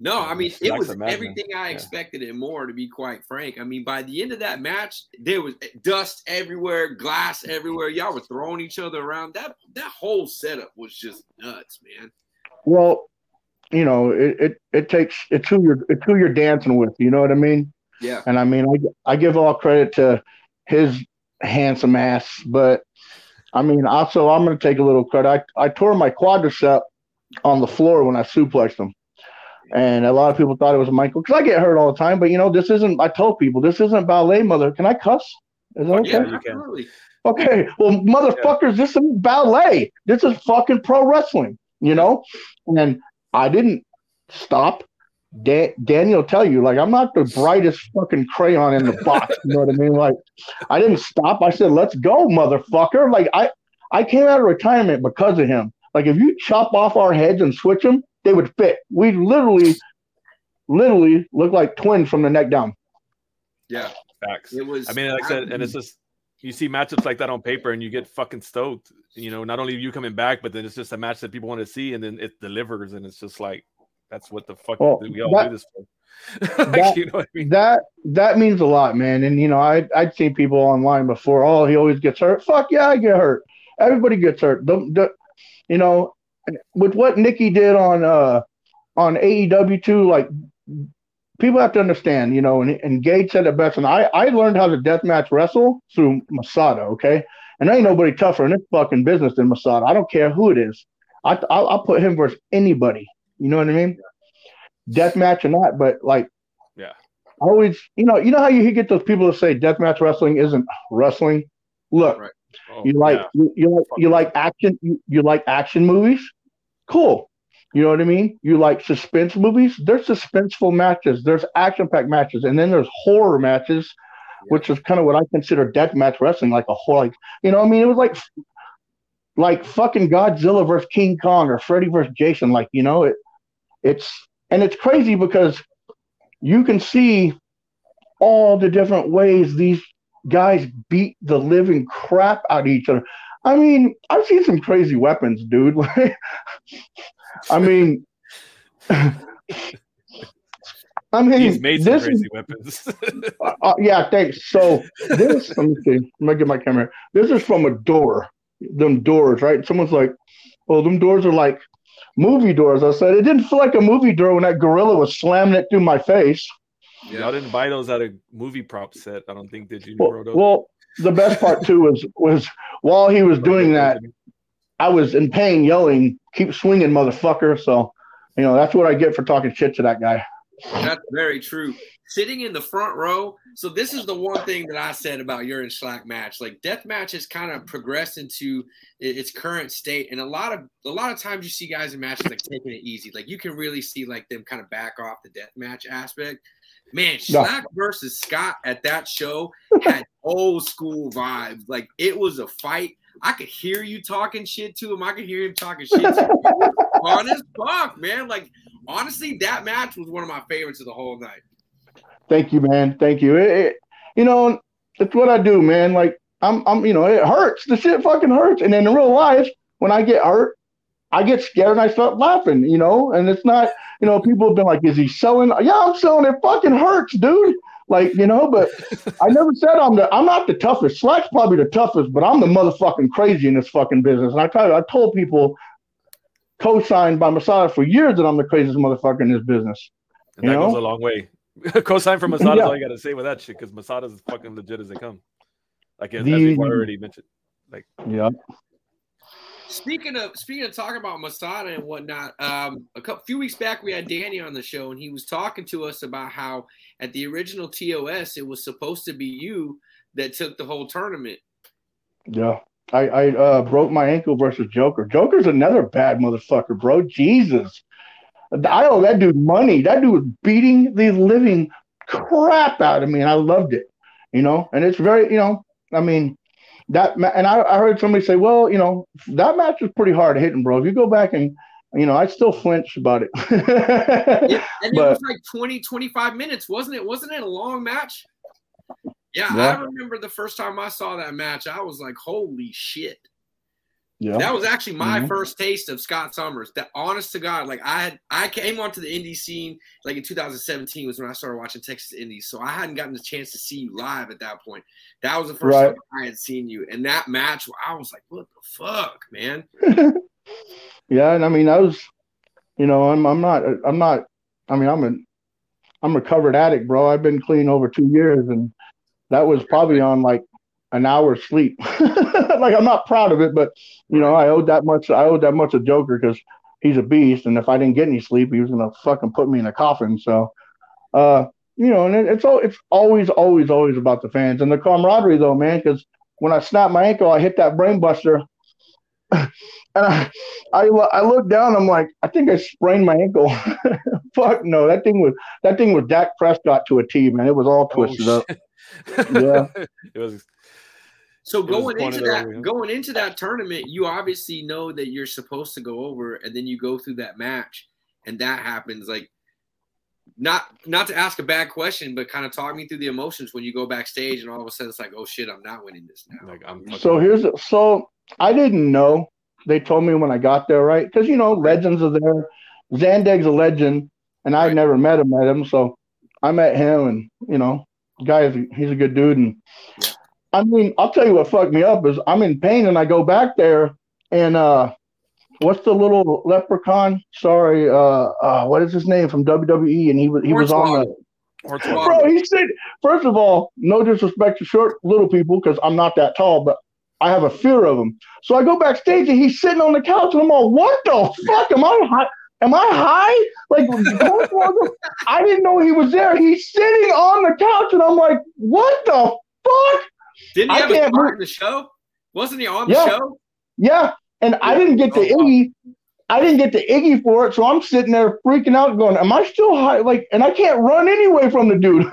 No, I mean it was a everything I Yeah. expected and more. To be quite frank, I mean by the end of that match, there was dust everywhere, glass everywhere. Y'all were throwing each other around. That that whole setup was just nuts, man. Well, you know, it, it, it takes it's who you're it's who you're dancing with. You know what I mean? Yeah, And I mean, I I give all credit to his handsome ass, but I mean, also I'm going to take a little credit. I I tore my quadricep on the floor when I suplexed him. And a lot of people thought it was Michael because I get hurt all the time. But you know, this isn't. I told people this isn't ballet, mother. Can I cuss? Is that oh, okay? yeah, you can. Okay, well, motherfuckers, this is ballet. This is fucking pro wrestling, you know? And I didn't stop. Da- Danny will tell you, like, I'm not the brightest fucking crayon in the box. You know what I mean? Like, I didn't stop. I said, let's go, motherfucker. Like, I, I came out of retirement because of him. Like, if you chop off our heads and switch them, they would fit. We literally, literally look like twins from the neck down. Yeah, Facts. it was. I mean, like I said, and it's just you see matchups like that on paper, and you get fucking stoked. You know, not only you coming back, but then it's just a match that people want to see, and then it delivers, and it's just like that's what the fuck Well, we all that- do this for. <laughs> like, that- you know what I mean? that that means a lot, man. And you know, I I'd seen people online before. Oh, he always gets hurt. Fuck yeah, I get hurt. Everybody gets hurt. The, the, you know, with what Nikki did on uh on AEW too, like people have to understand. You know, and, and Gage said it best. And I I learned how to deathmatch wrestle through Masada. Okay, and there ain't nobody tougher in this fucking business than Masada. I don't care who it is. I I'll, I'll put him versus anybody. You know what I mean? Deathmatch or not, but like yeah, always, you know, you know how you get those people that say deathmatch wrestling isn't wrestling. Look, Right. Oh, you like yeah. you, you like you like action you, you like action movies? Cool. You know what I mean? You like suspense movies? There's suspenseful matches, there's action packed matches, and then there's horror matches, which is kind of what I consider death match wrestling, like a horror. Like, you know, what I mean, it was like like fucking Godzilla versus King Kong or Freddy versus Jason. Like, you know, it it's and it's crazy because you can see all the different ways these guys beat the living crap out of each other. I mean, I've seen some crazy weapons, dude. <laughs> Like, I mean, I mean, He's made some this crazy is, weapons. <laughs> uh, yeah, thanks. So this, let me see. Let me get my camera. This is from a door. Them doors, right? Someone's like, "Oh, them doors are like movie doors." I said, "It didn't feel like a movie door when that gorilla was slamming it through my face." Y'all didn't buy those at a movie prop set. I don't think did you? Well, well, the best part too was was while he was doing that, I was in pain, yelling, "Keep swinging, motherfucker!" So, you know, that's what I get for talking shit to that guy. That's very true. Sitting in the front row. So this is the one thing that I said about your and Slack match. Like death match has kind of progressed into its current state, and a lot of a lot of times you see guys in matches like taking it easy. Like you can really see like them kind of back off the death match aspect. Man. Slack versus Scott at that show had old school vibes. Like it was a fight. I could hear you talking shit to him. I could hear him talking shit to <laughs> as fuck, man. Like honestly, that match was one of my favorites of the whole night. Thank you, man. Thank you. It, it- you know, it's what I do, man. Like I'm, I'm, you know, it hurts. The shit fucking hurts. And in real life, when I get hurt, I get scared and I start laughing. You know, and it's not, you know, people have been like, "Is he selling?" Yeah, I'm selling. It fucking hurts, dude. Like, you know, but <laughs> I never said I'm the, I'm not the toughest. Slack's probably the toughest, but I'm the motherfucking crazy in this fucking business. And I try, I told people, co-signed by Masada for years that I'm the craziest motherfucker in this business. And that you goes a long way. <laughs> Cosign from Masada Yeah. all you got to say with that shit because Masada's as fucking legit as they come. Like as, as The- we've already mentioned. Like yeah. Speaking of speaking of talking about Masada and whatnot, um, a couple few weeks back we had Danny on the show and he was talking to us about how at the original TOS it was supposed to be you that took the whole tournament. Yeah. I, I uh, broke my ankle versus Joker. Joker's another bad motherfucker, bro. Jesus. I owe that dude money. That dude was beating the living crap out of me, and I loved it. You know, and it's very, you know, I mean, that and I, I heard somebody say, well, you know, that match was pretty hard hitting, bro. If you go back and you know, I still flinch about it. <laughs> Yeah, and it was like 20, 25 minutes, wasn't it? Wasn't it a long match? Yeah, Yeah. I remember the first time I saw that match, I was like, holy shit. Yeah. That was actually my Mhm. first taste of Scott Summers. That honest to God, like I had I came onto the indie scene like in 2017 was when I started watching Texas Indies. So I hadn't gotten the chance to see you live at that point. That was the first Right. time I had seen you. And that match, I was like, what the fuck, man? <laughs> Yeah, and I mean, I was, you know, I'm I'm not I'm not. I mean, I'm a I'm a recovered addict, bro. I've been clean over two years, and that was probably on like an hour's sleep. <laughs> like I'm not proud of it, but you know, I owed that much. I owed that much to Joker because he's a beast, and if I didn't get any sleep, he was gonna fucking put me in a coffin. So, uh, you know, and it, it's all it's always always always about the fans and the camaraderie, though, man. Because when I snapped my ankle, I hit that brain buster. <laughs> And I, I, I looked down. I'm like, I think I sprained my ankle. <laughs> Fuck no, that thing was that thing was Dak Prescott to a T, man. It was all Oh, twisted up. Yeah. it was. So going into pointed that over, going into that tournament, you obviously know that you're supposed to go over, and then you go through that match, and that happens. Like, not not to ask a bad question, but kind of talk me through the emotions when you go backstage, and all of a sudden it's like, oh shit, I'm not winning this now. Like I'm. So here's so I didn't know. They told me when I got there, right? Because you know, legends are there. Zandig's a legend, and I've Right. never met him. Met him, so I met him, and you know, guy is he's a good dude. And Yeah. I mean, I'll tell you what fucked me up is I'm in pain, and I go back there, and uh, what's the little leprechaun? Sorry, uh, uh, what is his name from WWE? And he was he was on the bro. He said, first of all, no disrespect to short little people because I'm not that tall, but I have a fear of him. So I go backstage and he's sitting on the couch, and I'm all, what the fuck? Am I high? Am I high? Like, I didn't know he was there. He's sitting on the couch, and I'm like, what the fuck? Didn't he I have a part in the show? Wasn't he on Yeah. the show? Yeah, and I didn't get the Oh, wow. Iggy. I didn't get the Iggy for it, so I'm sitting there freaking out, going, "Am I still high?" Like, and I can't run anyway from the dude.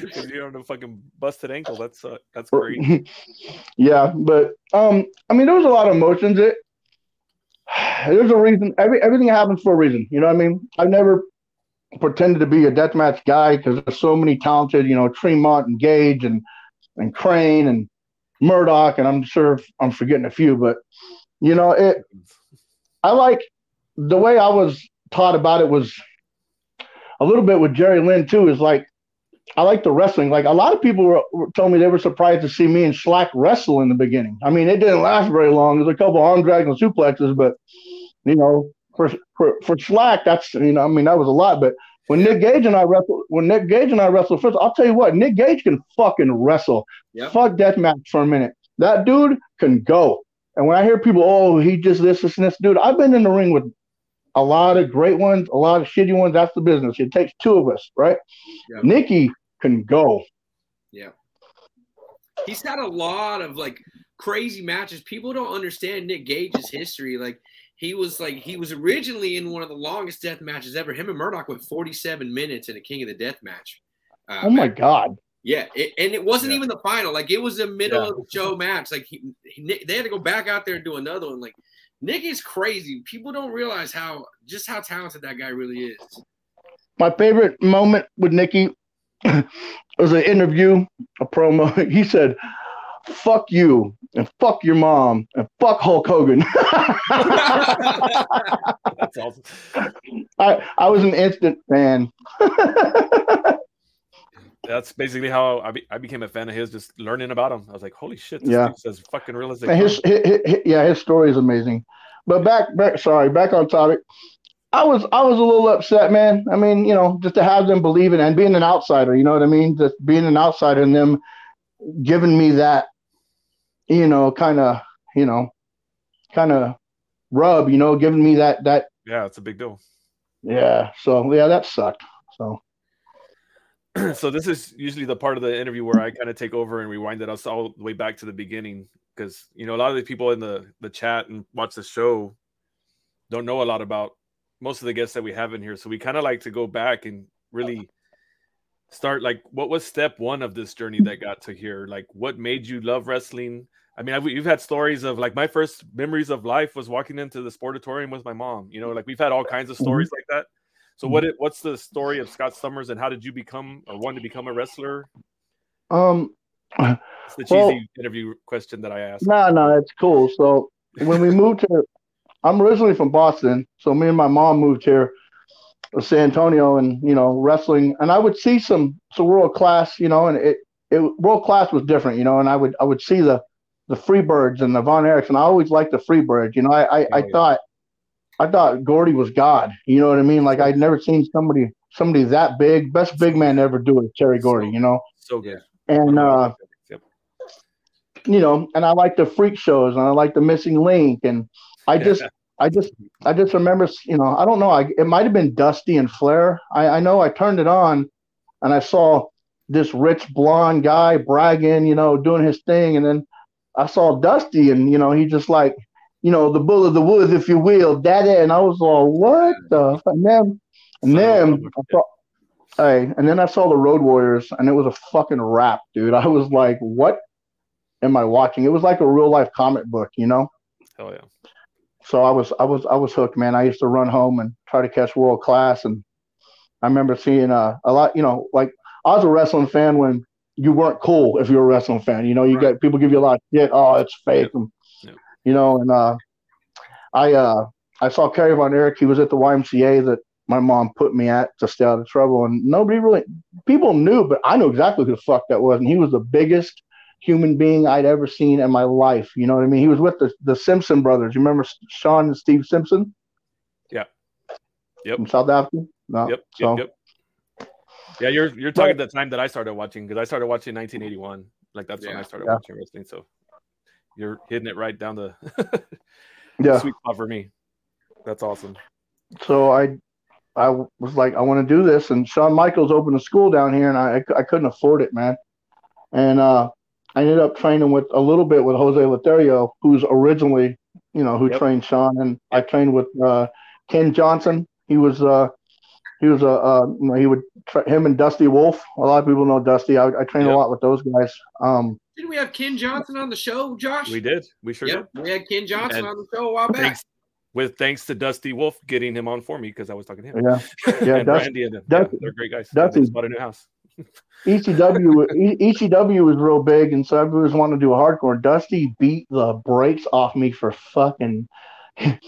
Because you're on a fucking busted ankle. That's uh, that's great. <laughs> yeah, but um, I mean, there was a lot of emotions. It <sighs> there's a reason. Every everything happens for a reason. You know what I mean? I've never pretended to be a deathmatch guy because there's so many talented. You know, Tremont and Gage and and Crane and Murdoch, and I'm sure I'm forgetting a few, but you know, it. I like the way I was taught about it was a little bit with Jerry Lynn too. Is like I like the wrestling. Like a lot of people were, were told me they were surprised to see me and Slack wrestle in the beginning. I mean, it didn't last very long. There's a couple arm drags and suplexes, but you know, for for for Slack, that's you know, I mean, that was a lot. But when Nick Gage and I wrestled, when Nick Gage and I wrestled first, I'll tell you what, Nick Gage can fucking wrestle. Yep. Fuck deathmatch for a minute. That dude can go. And when I hear people, oh, he just this, this, and this, dude, I've been in the ring with a lot of great ones, a lot of shitty ones. That's the business. It takes two of us, right? Yep. Nikki can go. Yeah. He's had a lot of like crazy matches. People don't understand Nick Gage's history. Like he was like he was originally in one of the longest death matches ever. Him and Murdoch went 47 minutes in a King of the Death match. Uh, Oh my god. Yeah, it, and it wasn't Yeah. even the final. Like it was a middle Yeah. of the show match. Like he, he, Nick- they had to go back out there and do another one. Like Nick is crazy. People don't realize how just how talented that guy really is. My favorite moment with Nikki <clears throat> was an interview, a promo. <laughs> He said, "Fuck you and fuck your mom and fuck Hulk Hogan." <laughs> That's awesome. I I was an instant fan. That's basically how I, be, I became a fan of his. Just learning about him, I was like, "Holy shit!" This Yeah. as fucking real as they And his, come. hi- hi- yeah, his story is amazing. But back, back, sorry, back on topic. I was, I was a little upset, man. I mean, you know, just to have them believe it and being an outsider, you know what I mean? Just being an outsider and them giving me that, you know, kind of, you know, kind of rub, you know, giving me that, that, Yeah, it's a big deal. yeah. So yeah, that sucked. So <clears throat> so this is usually the part of the interview where I kind of take over and rewind it us all the way back to the beginning because you know a lot of the people in the the chat and watch the show don't know a lot about most of the guests that we have in here. So we kind of like to go back and really start like what was step one of this journey that got to here? Like what made you love wrestling? I mean, I've, you've had stories of like my first memories of life was walking into the sportatorium with my mom. You know, like we've had all kinds of Mm-hmm. stories like that. So what it, what's the story of Scott Summers and how did you become or want to become a wrestler? Um, It's the cheesy Well- interview question that I asked. no, no, it's cool. So when we moved to, I'm originally from Boston, so me and my mom moved here San Antonio, and you know, wrestling, and I would see some some world class, you know, and it it world class was different, you know, and I would I would see the the Freebirds and the Von Erichs, and I always liked the Freebirds, you know, I I, I Oh, yeah. thought I thought Gordy was God, you know what I mean? Like I'd never seen somebody somebody that big, best big man to ever do it, Terry Gordy, you know, So good. and uh you know, and I like the freak shows and I like the missing link and I just <laughs> I just I just remember you know, I don't know, I it might have been Dusty and Flair. I, I know I turned it on and I saw this rich blonde guy bragging, you know, doing his thing and then I saw Dusty and you know, he just like, you know, the bull of the woods, if you will, daddy and I was all what the f-" and then and then I saw Hey, and then I saw the Road Warriors, and it was a fucking rap, dude. I was like, "What am I watching?" It was like a real life comic book, you know. Hell yeah. So I was, I was, I was hooked, man. I used to run home and try to catch world class, and I remember seeing uh, a lot, you know, like I was a wrestling fan when you weren't cool if you're a wrestling fan. You know, you Right. got people give you a lot of shit. Oh, it's fake, and, Yep. you know. And uh, I, uh, I saw Kerry Von Erich. He was at the YMCA that my mom put me at to stay out of trouble, and nobody really, people knew, but I knew exactly who the fuck that was, and he was the biggest human being I'd ever seen in my life. You know what I mean? He was with the the Simpson brothers. You remember Sean and Steve Simpson? Yeah. Yep. From South Africa. No. Yep. So Yep. Yep. Yeah, you're you're talking the time that I started watching because I started watching 1981. Like that's when I started Yeah. watching wrestling. So you're hitting it right down the <laughs> yeah. sweet spot for me. That's awesome. So I I was like, I want to do this, and Shawn Michaels opened a school down here, and I I couldn't afford it, man. And uh, I ended up training with a little bit with Jose Lothario, who's originally, you know, who Yep. trained Shawn, and I trained with uh, Ken Johnson. He was uh, he was a uh, you know, he would tra- him and Dusty Wolfe. A lot of people know Dusty. I, I trained Yep. a lot with those guys. Um, Didn't we have Ken Johnson on the show, Josh? We did. We sure Yep, we had Ken Johnson And on the show a while back. Thanks with thanks to Dusty Wolfe getting him on for me because I was talking to him. yeah, Yeah, <laughs> and Dusty- Randy and them. Dusty- yeah, they're great guys. Dusty- They bought a new house. ECW ECW was real big, and so everyone was wanting to do a hardcore. Dusty beat the brakes off me for fucking. <laughs>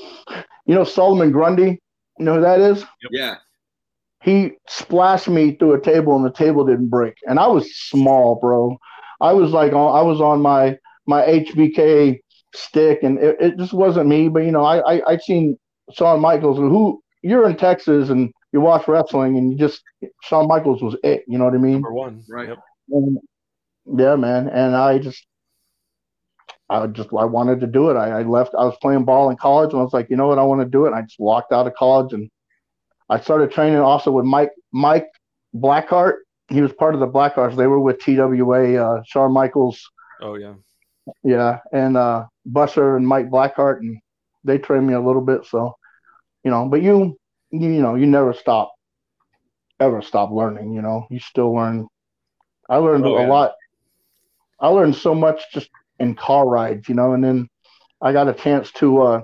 You know Solomon Grundy. You know who that is? Yeah. He splashed me through a table, and the table didn't break. And I was small, bro. I was like, I was on my my HBK stick, and it, it just wasn't me. But you know, I I I seen Shawn Michaels, who you're in Texas and you watch wrestling, and you just Shawn Michaels was it. You know what I mean? Number one. Right. Yep. And, yeah, man. And I just, I just, I wanted to do it. I, I left. I was playing ball in college, and I was like, you know what, I want to do it. And I just walked out of college, and I started training also with Mike Mike Blackheart. He was part of the Blackhearts. They were with TWA. Uh, Shawn Michaels, Oh yeah. yeah, and uh, Busser and Mike Blackheart, and they trained me a little bit. So, you know, but you, you, you know, you never stop, ever stop learning. You know, you still learn. I learned Oh, a yeah. lot. I learned so much just in car rides, you know, and then I got a chance to uh,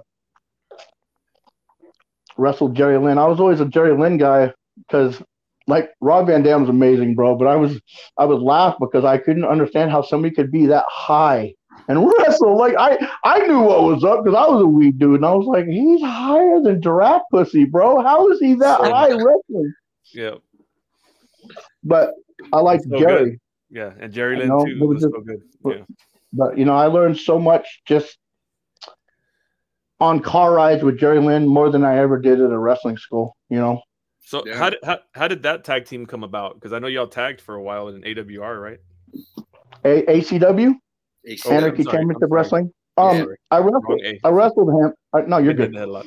wrestle Jerry Lynn. I was always a Jerry Lynn guy because, like, Rob Van Dam's amazing, bro. But I was I would laugh because I couldn't understand how somebody could be that high and wrestle. Like I I knew what was up because I was a weed dude, and I was like, he's higher than giraffe pussy, bro. How is he that So- high wrestling? Yeah. But I like So Jerry. good. Yeah. And Jerry Lynn know, too but was just- so good. but- Yeah. But you know, I learned so much just on car rides with Jerry Lynn more than I ever did at a wrestling school. You know, So Yeah. how did how, how did that tag team come about? Because I know y'all tagged for a while in AWR, right? a- ACW, AC. Anarchy sorry, Championship. Wrestling. Um, Yeah. I wrestled. I wrestled him. I, no, you're good. the head a lot.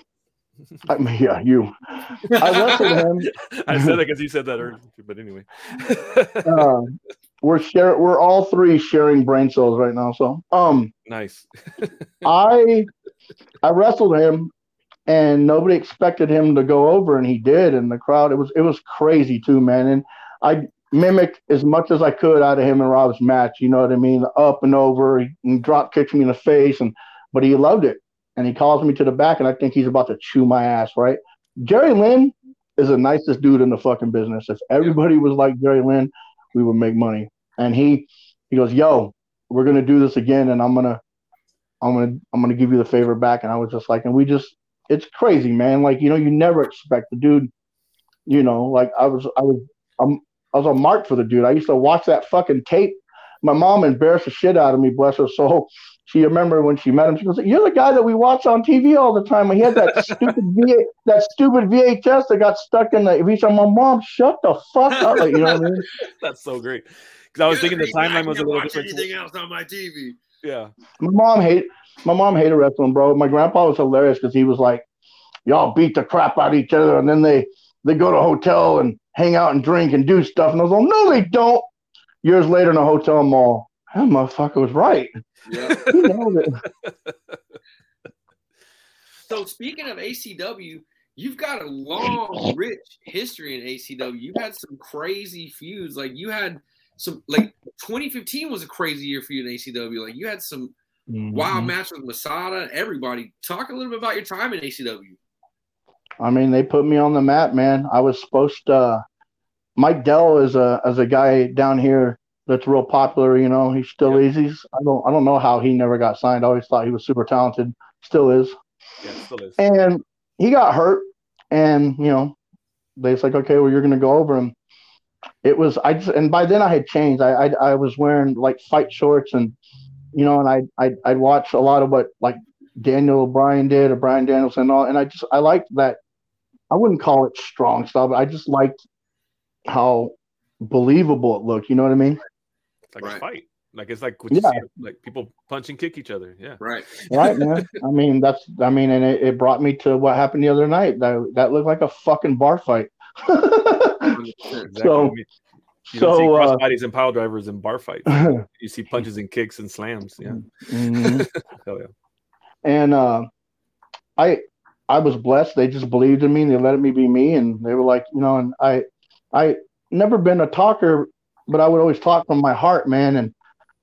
I yeah, you. I wrestled him. <laughs> I said that because you said that earlier, but anyway. <laughs> Uh, we're share. We're all three sharing brain cells right now. So, um, nice. <laughs> I I wrestled him, and nobody expected him to go over, and he did. And the crowd, it was it was crazy too, man. And I mimicked as much as I could out of him and Rob's match. You know what I mean? Up and over, he drop kicks me in the face, and but he loved it. And he calls me to the back, and I think he's about to chew my ass, right? Jerry Lynn is the nicest dude in the fucking business. If everybody was like Jerry Lynn, we would make money. And he he goes, "Yo, we're gonna do this again, and I'm gonna I'm gonna I'm gonna give you the favor back." And I was just like, and we just it's crazy, man. Like you know, you never expect the dude. You know, like I was I was I'm, I was a mark for the dude. I used to watch that fucking tape. My mom embarrassed the shit out of me, bless her soul. She remember when she met him. She goes, "You're the guy that we watch on TV all the time." he had that <laughs> stupid VA, that stupid VHS that got stuck in the. If my mom, shut the fuck up, like, you know what I mean? <laughs> That's so great because I was thinking the timeline was a little different. Anything else on my TV? Yeah. My mom hate my mom hated wrestling, bro. My grandpa was hilarious because he was like, "Y'all beat the crap out of each other, and then they they go to a hotel and hang out and drink and do stuff." And I was like, "No, they don't." Years later in a hotel mall, that motherfucker was right. Yeah. <laughs> He nailed it. So speaking of ACW, you've got a long, rich history in ACW. You've had some crazy feuds. Like you had some like 2015 was a crazy year for you in ACW. Like you had some wild Mhm. match with Masada. Everybody, talk a little bit about your time in ACW. I mean, they put me on the map, man. I was supposed to. Mike Dell is a as a guy down here that's real popular. You know, he still is. He's I don't I don't know how he never got signed. I always thought he was super talented. Still is. Yeah, still is. And he got hurt, and you know, they was like, okay, well, you're gonna go over him. It was I just and by then I had changed. I I, I was wearing like fight shorts and you know, and I I I'd watch a lot of what like Daniel Bryan did or Brian Danielson and all, and I just I liked that. I wouldn't call it strong style, but I just liked how believable it looked. You know what I mean? It's like Right. a fight. Like it's like what you Yeah. see, like people punch and kick each other. Yeah. Right. Right, man. I <laughs> mean, that's I mean, and it, it brought me to what happened the other night. That that looked like a fucking bar fight. <laughs> Exactly. So- I mean, you don't see so, cross uh, bodies and pile drivers and bar fights. <laughs> You see punches and kicks and slams. Yeah. Mhm. Hell yeah. and uh, I I was blessed. They just believed in me and they let me be me. And they were like, you know, and I I never been a talker, but I would always talk from my heart, man. And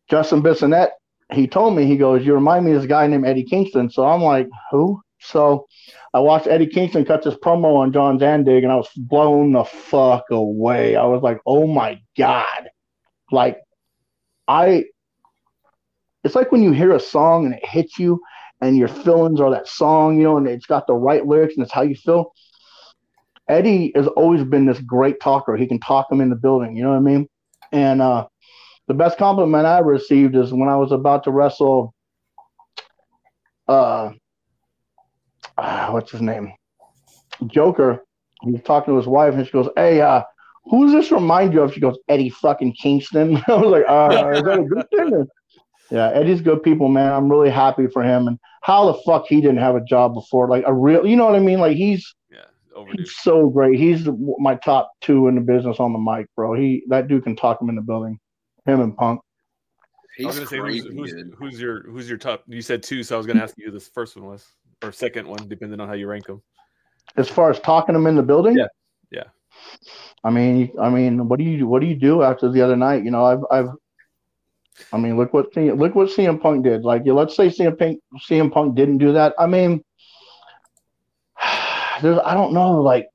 Justin Bissonette, he told me, he goes, you remind me of this guy named Eddie Kingston. So I'm like, who? So I watched Eddie Kingston cut this promo on John Zandig, and I was blown the fuck away. I was like, oh my god, like I. It's like when you hear a song and it hits you, and your feelings are that song, you know, and it's got the right lyrics and it's how you feel. Eddie has always been this great talker. He can talk them in the building, you know what I mean? And uh, the best compliment I received is when I was about to wrestle. Uh, ah, what's his name? Joker. He was talking to his wife, and she goes, "Hey, uh, who does this remind you of?" She goes, "Eddie fucking Kingston." <laughs> I was like, uh, "Is that a good thing?" <laughs> Yeah, Eddie's good people, man. I'm really happy for him. And how the fuck he didn't have a job before? Like a real, you know what I mean? Like he's. Overdue. he's so great. He's my top two in the business on the mic, bro. He that dude can talk him in the building. Him and Punk. I was gonna say crazy who's, who's, who's your who's your top? You said two, so I was gonna ask you who this first one was or second one, depending on how you rank them. As far as talking him in the building, Yeah, yeah. I mean, I mean, what do you what do you do after the other night? You know, I've I've. I mean, look what C- look what CM Punk did. Like, yeah, let's say CM Punk CM Punk didn't do that. I mean, there's I don't know, like,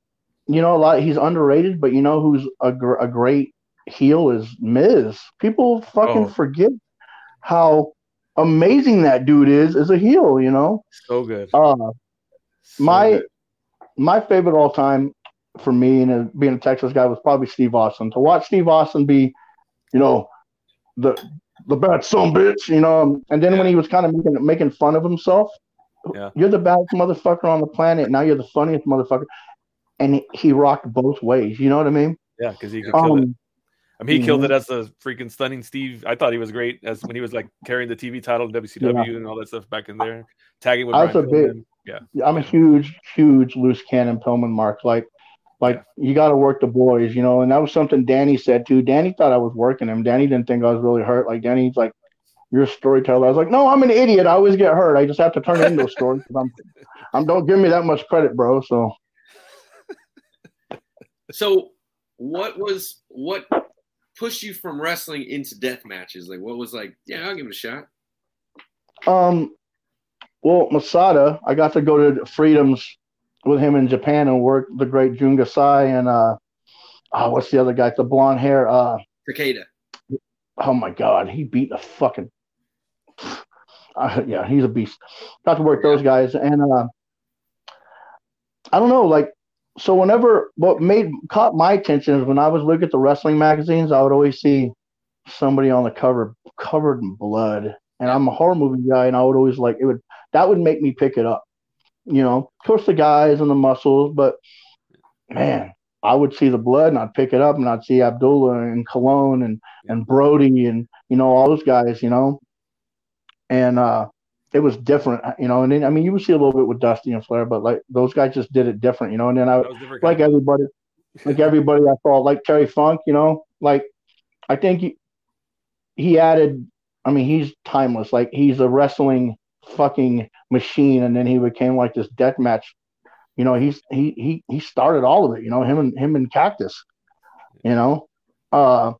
you know, a lot. He's underrated, but you know who's a gr- a great heel is Miz. People fucking Oh. forget how amazing that dude is as a heel. You know, So good. uh, So my good. my favorite all time for me and uh, being a Texas guy was probably Steve Austin. To watch Steve Austin be, you know, the the bad son bitch, you know, and then when he was kind of making making fun of himself, Yeah. you're the baddest motherfucker on the planet. Now you're the funniest motherfucker, and he, rocked both ways. You know what I mean? yeah, because he could kill it. Um, I mean, he killed it as a freaking stunning Steve. I thought he was great as when he was like carrying the TV title in WCW and all that stuff back in there, tagging with I was Brian a Pillman. Yeah, I'm a huge, huge loose cannon Pillman mark. Like, like you got to work the boys, you know. And that was something Danny said too. Danny thought I was working him. Danny didn't think I was really hurt. Like Danny's like, you're a storyteller. I was like, no, I'm an idiot. I always get hurt. I just have to turn it into a story. <laughs> I'm, I'm don't give me that much credit, bro. So So, what was what pushed you from wrestling into death matches? Like, what was like? Yeah, I'll give it a shot. Um, well, Masada, I got to go to Freedoms with him in Japan and work the great Jun Kasai and uh, oh, what's the other guy? The blonde hair. Uh, Takeda. oh my God, he beat a fucking. Uh, yeah, he's a beast. Got to work those guys, and uh, I don't know, like, so whenever what made caught my attention is when I was looking at the wrestling magazines, I would always see somebody on the cover covered in blood, and I'm a horror movie guy, and I would always like it would that would make me pick it up, you know. Of course, the guys and the muscles, but man, I would see the blood and I'd pick it up and I'd see Abdullah and Colón and and Brody and you know all those guys, you know, and uh, it was different, you know. And then I mean, you would see a little bit with Dusty and Flair, but like those guys just did it different, you know. And then I like everybody, like everybody I saw, like Terry Funk, you know, like I think he, he added. I mean, he's timeless. Like he's a wrestling fucking machine, and then he became like this death match. You know, he's he he he started all of it. You know, him and him and Cactus. You know, uh,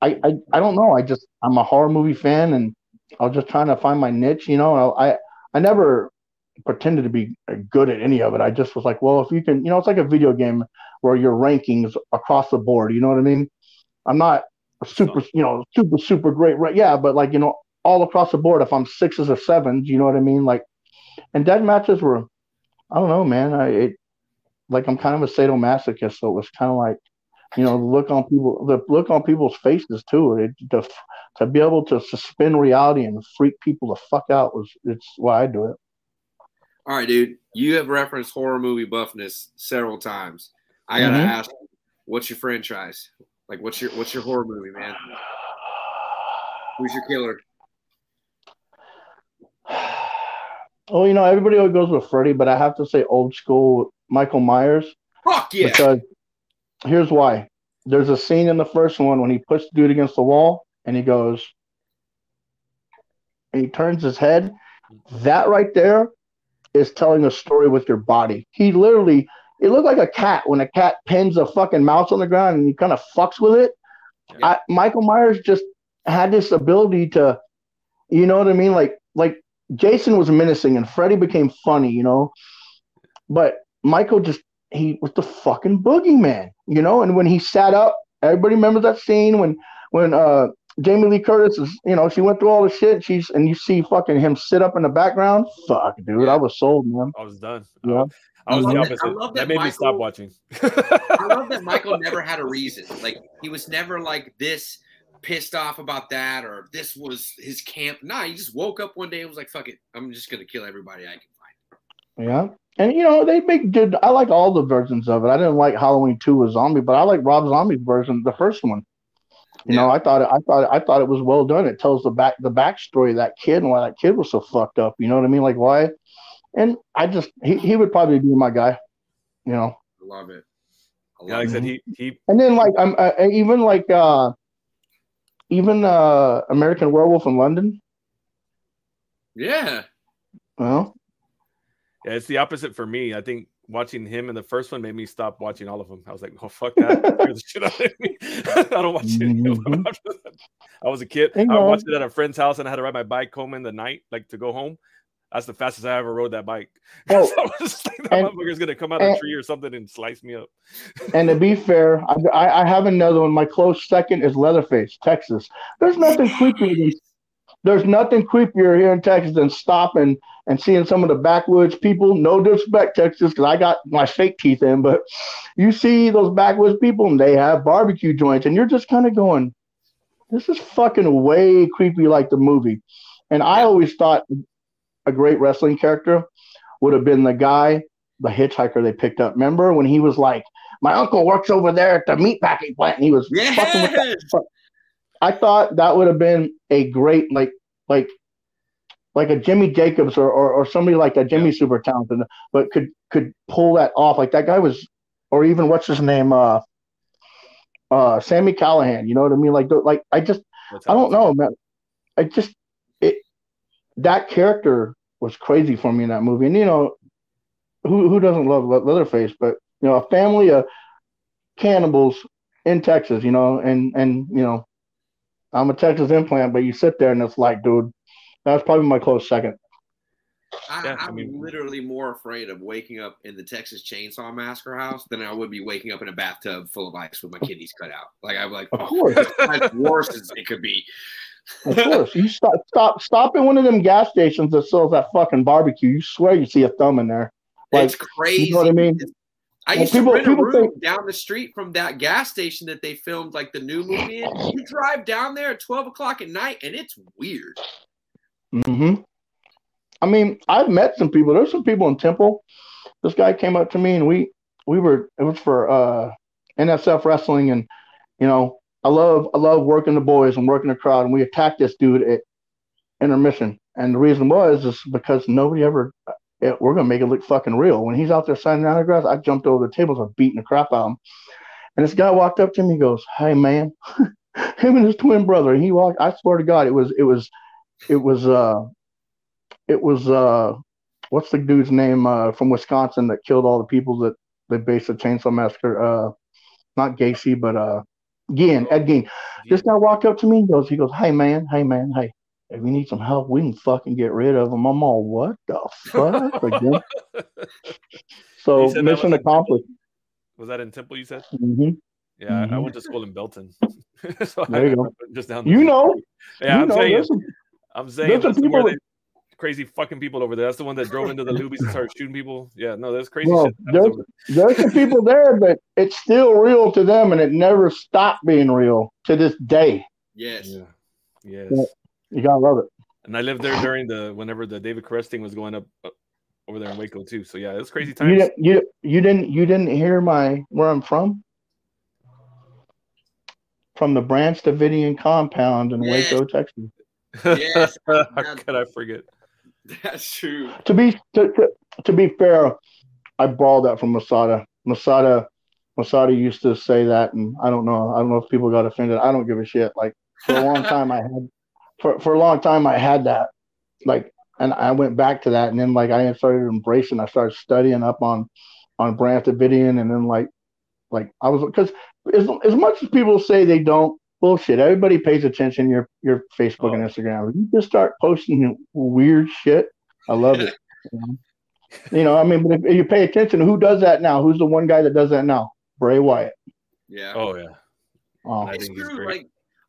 I I I don't know. I just I'm a horror movie fan, and I was just trying to find my niche. You know, I I never pretended to be good at any of it. I just was like, well, if you can, you know, it's like a video game where your rankings across the board. You know what I mean? I'm not super, you know, super super great, right? Yeah, but like you know, all across the board, if I'm sixes or sevens, you know what I mean? Like, and dead matches were, I don't know, man. I it, like I'm kind of a sadomasochist, so it was kind of like, you know, the look on people, the look on people's faces too. It, to to be able to suspend reality and freak people the fuck out was it's why I do it. All right, dude. You have referenced horror movie buffness several times. I gotta Mhm. ask, what's your franchise? Like, what's your what's your horror movie, man? Who's your killer? Oh, you know, everybody always goes with Freddy, but I have to say old school Michael Myers Fuck yeah! because here's why. There's a scene in the first one when he puts the dude against the wall and he goes, and he turns his head. That right there is telling a story with your body. He literally, it looked like a cat when a cat pins a fucking mouse on the ground and he kind of fucks with it. I, Michael Myers just had this ability to, you know what I mean? Like, like Jason was menacing and Freddy became funny, you know, but Michael just he was the fucking boogeyman, you know. And when he sat up, everybody remembers that scene when when uh Jamie Lee Curtis is, you know, she went through all the shit. She's and you see fucking him sit up in the background. Fuck, dude, I was sold, man. I was done. Yeah. I was I the love that- I love that, that made me stop watching. I love that <laughs> Michael never had a reason. Like he was never like this pissed off about that or this was his camp. Nah, he just woke up one day and was like, "Fuck it, I'm just gonna kill everybody I can find." Yeah. And you know, they make good I like all the versions of it. I didn't like Halloween 2 with zombie, but I like Rob Zombie's version, the first one. You know, I thought it, I thought I thought it was well done. It tells the back the backstory of that kid and why that kid was so fucked up. You know what I mean? Like why? And I just he, he would probably be my guy. You know. I love it. Love yeah, like I said, he he And then like I'm uh, even like uh even uh American Werewolf in London. Yeah. Well, yeah, it's the opposite for me. I think watching him in the first one made me stop watching all of them. I was like, oh fuck that, <laughs> Scared the shit out of me. <laughs> I don't watch any of them. Mm-hmm. I was a kid. Hey, I watched it at a friend's house and I had to ride my bike home in the night, like to go home. That's the fastest I ever rode that bike. <laughs> Oh, So I was like, that and- motherfucker's gonna come out of a tree or something and slice me up. and to be fair, I, I, I have another one. My close second is Leatherface, Texas. There's nothing creepier than there's nothing creepier here in Texas than stopping and seeing some of the backwoods people. No disrespect, Texas, because I got my fake teeth in, but you see those backwoods people and they have barbecue joints, and you're just kind of going, "This is fucking way creepy, like the movie." And I always thought a great wrestling character would have been the guy, the hitchhiker they picked up. Remember when he was like, "My uncle works over there at the meatpacking plant," and he was fucking with that Yes. I thought that would have been a great like like like a Jimmy Jacobs or or, or somebody like that. Jimmy super talented, but could could pull that off. Like that guy was, or even what's his name, uh, uh, Sami Callihan. You know what I mean? Like like I just I don't know, man. I just it that character was crazy for me in that movie. And you know, who who doesn't love Leatherface? But you know, a family of cannibals in Texas, you know, and and you know, I'm a Texas implant, but you sit there and it's like, dude, that's probably my close second. I, Yeah, I I'm mean- literally more afraid of waking up in the Texas Chainsaw Massacre house than I would be waking up in a bathtub full of ice with my kidneys cut out. Like I'm like, Of oh, course. as worse as it could be. Of course, you stop stop stop at one of them gas stations that sells that fucking barbecue. You swear you see a thumb in there. Like, it's crazy. you know what I mean? I Well, used people- to rent a room think- down the street from that gas station that they filmed like the new movie in. <laughs> You drive down there at 12 o'clock at night and it's weird. hmm I mean, I've met some people. There's some people in Temple. This guy came up to me and we we were it was for uh NSF wrestling and you know I love I love working the boys and working the crowd and we attacked this dude at intermission and the reason was is because nobody ever eh, we're gonna make it look fucking real. When he's out there signing autographs I jumped over the tables and beating the crap out of him. And this guy walked up to me and goes hey man. <laughs> Him and his twin brother and he walked I swear to God it was it was it was uh it was uh what's the dude's name uh from Wisconsin that killed all the people that they based the chainsaw massacre uh not Gacy but uh Gein Ed Gein this guy walked up to me and goes he goes hey man hey man hey if you need some help we can fucking get rid of them I'm all what the fuck <laughs> again so You said that mission was- accomplished Was that in Temple? You said? hmm Yeah, I- I went to school in Belton. <laughs> so There I- you go. Just down. the you know Yeah, you I'm know saying. there's some, I'm saying there's some that's people- they crazy fucking people over there. That's the one that drove into the Luby's and started shooting people. Yeah, no, that's crazy Well, shit. That there's- there's some people there but it's still real to them and it never stopped being real to this day Yes. Yeah. Yes. Yeah. you gotta love it And I lived there during the whenever the David Koresh thing was going up uh, over there in Waco too. So yeah, it's crazy You times. didn't, you you didn't you didn't hear my where I'm from? From the Branch Davidian compound in Yes. Waco, Texas. Yes. <laughs> How could I forget? That's true. To be to, to, to be fair, I borrowed that from Masada. Masada Masada used to say that, and I don't know. I don't know if people got offended. I don't give a shit. Like for a long <laughs> time, I had for for a long time I had that. Like, and I went back to that, and then like I started embracing. I started studying up on on Branch Davidian, and then like like I was because as as much as people say they don't bullshit, everybody pays attention your your Facebook and Oh. Instagram. You just start posting weird shit. I love it. <laughs> You know? You know, I mean, but if you pay attention, who does that now? Who's the one guy that does that now? Bray Wyatt. Yeah. Oh yeah. Oh, I it's think he's true. great. Like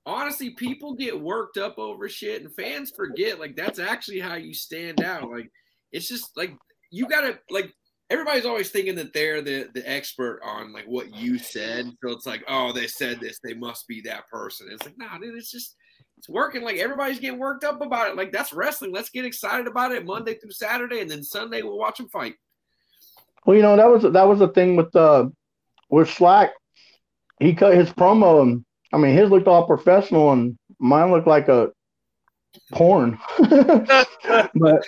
honestly, people get worked up over shit, and fans forget. Like that's actually how you stand out. Like it's just like you gotta like. Everybody's always thinking that they're the the expert on like what you said. So it's like, oh, they said this, they must be that person. It's like, nah, dude, it's just it's working. Like everybody's getting worked up about it. Like that's wrestling. Let's get excited about it Monday through Saturday, and then Sunday we'll watch them fight. well, you know that was that was the thing with uh with Slack. He cut his promo, and I mean his looked all professional, and mine looked like a porn. <laughs> but But-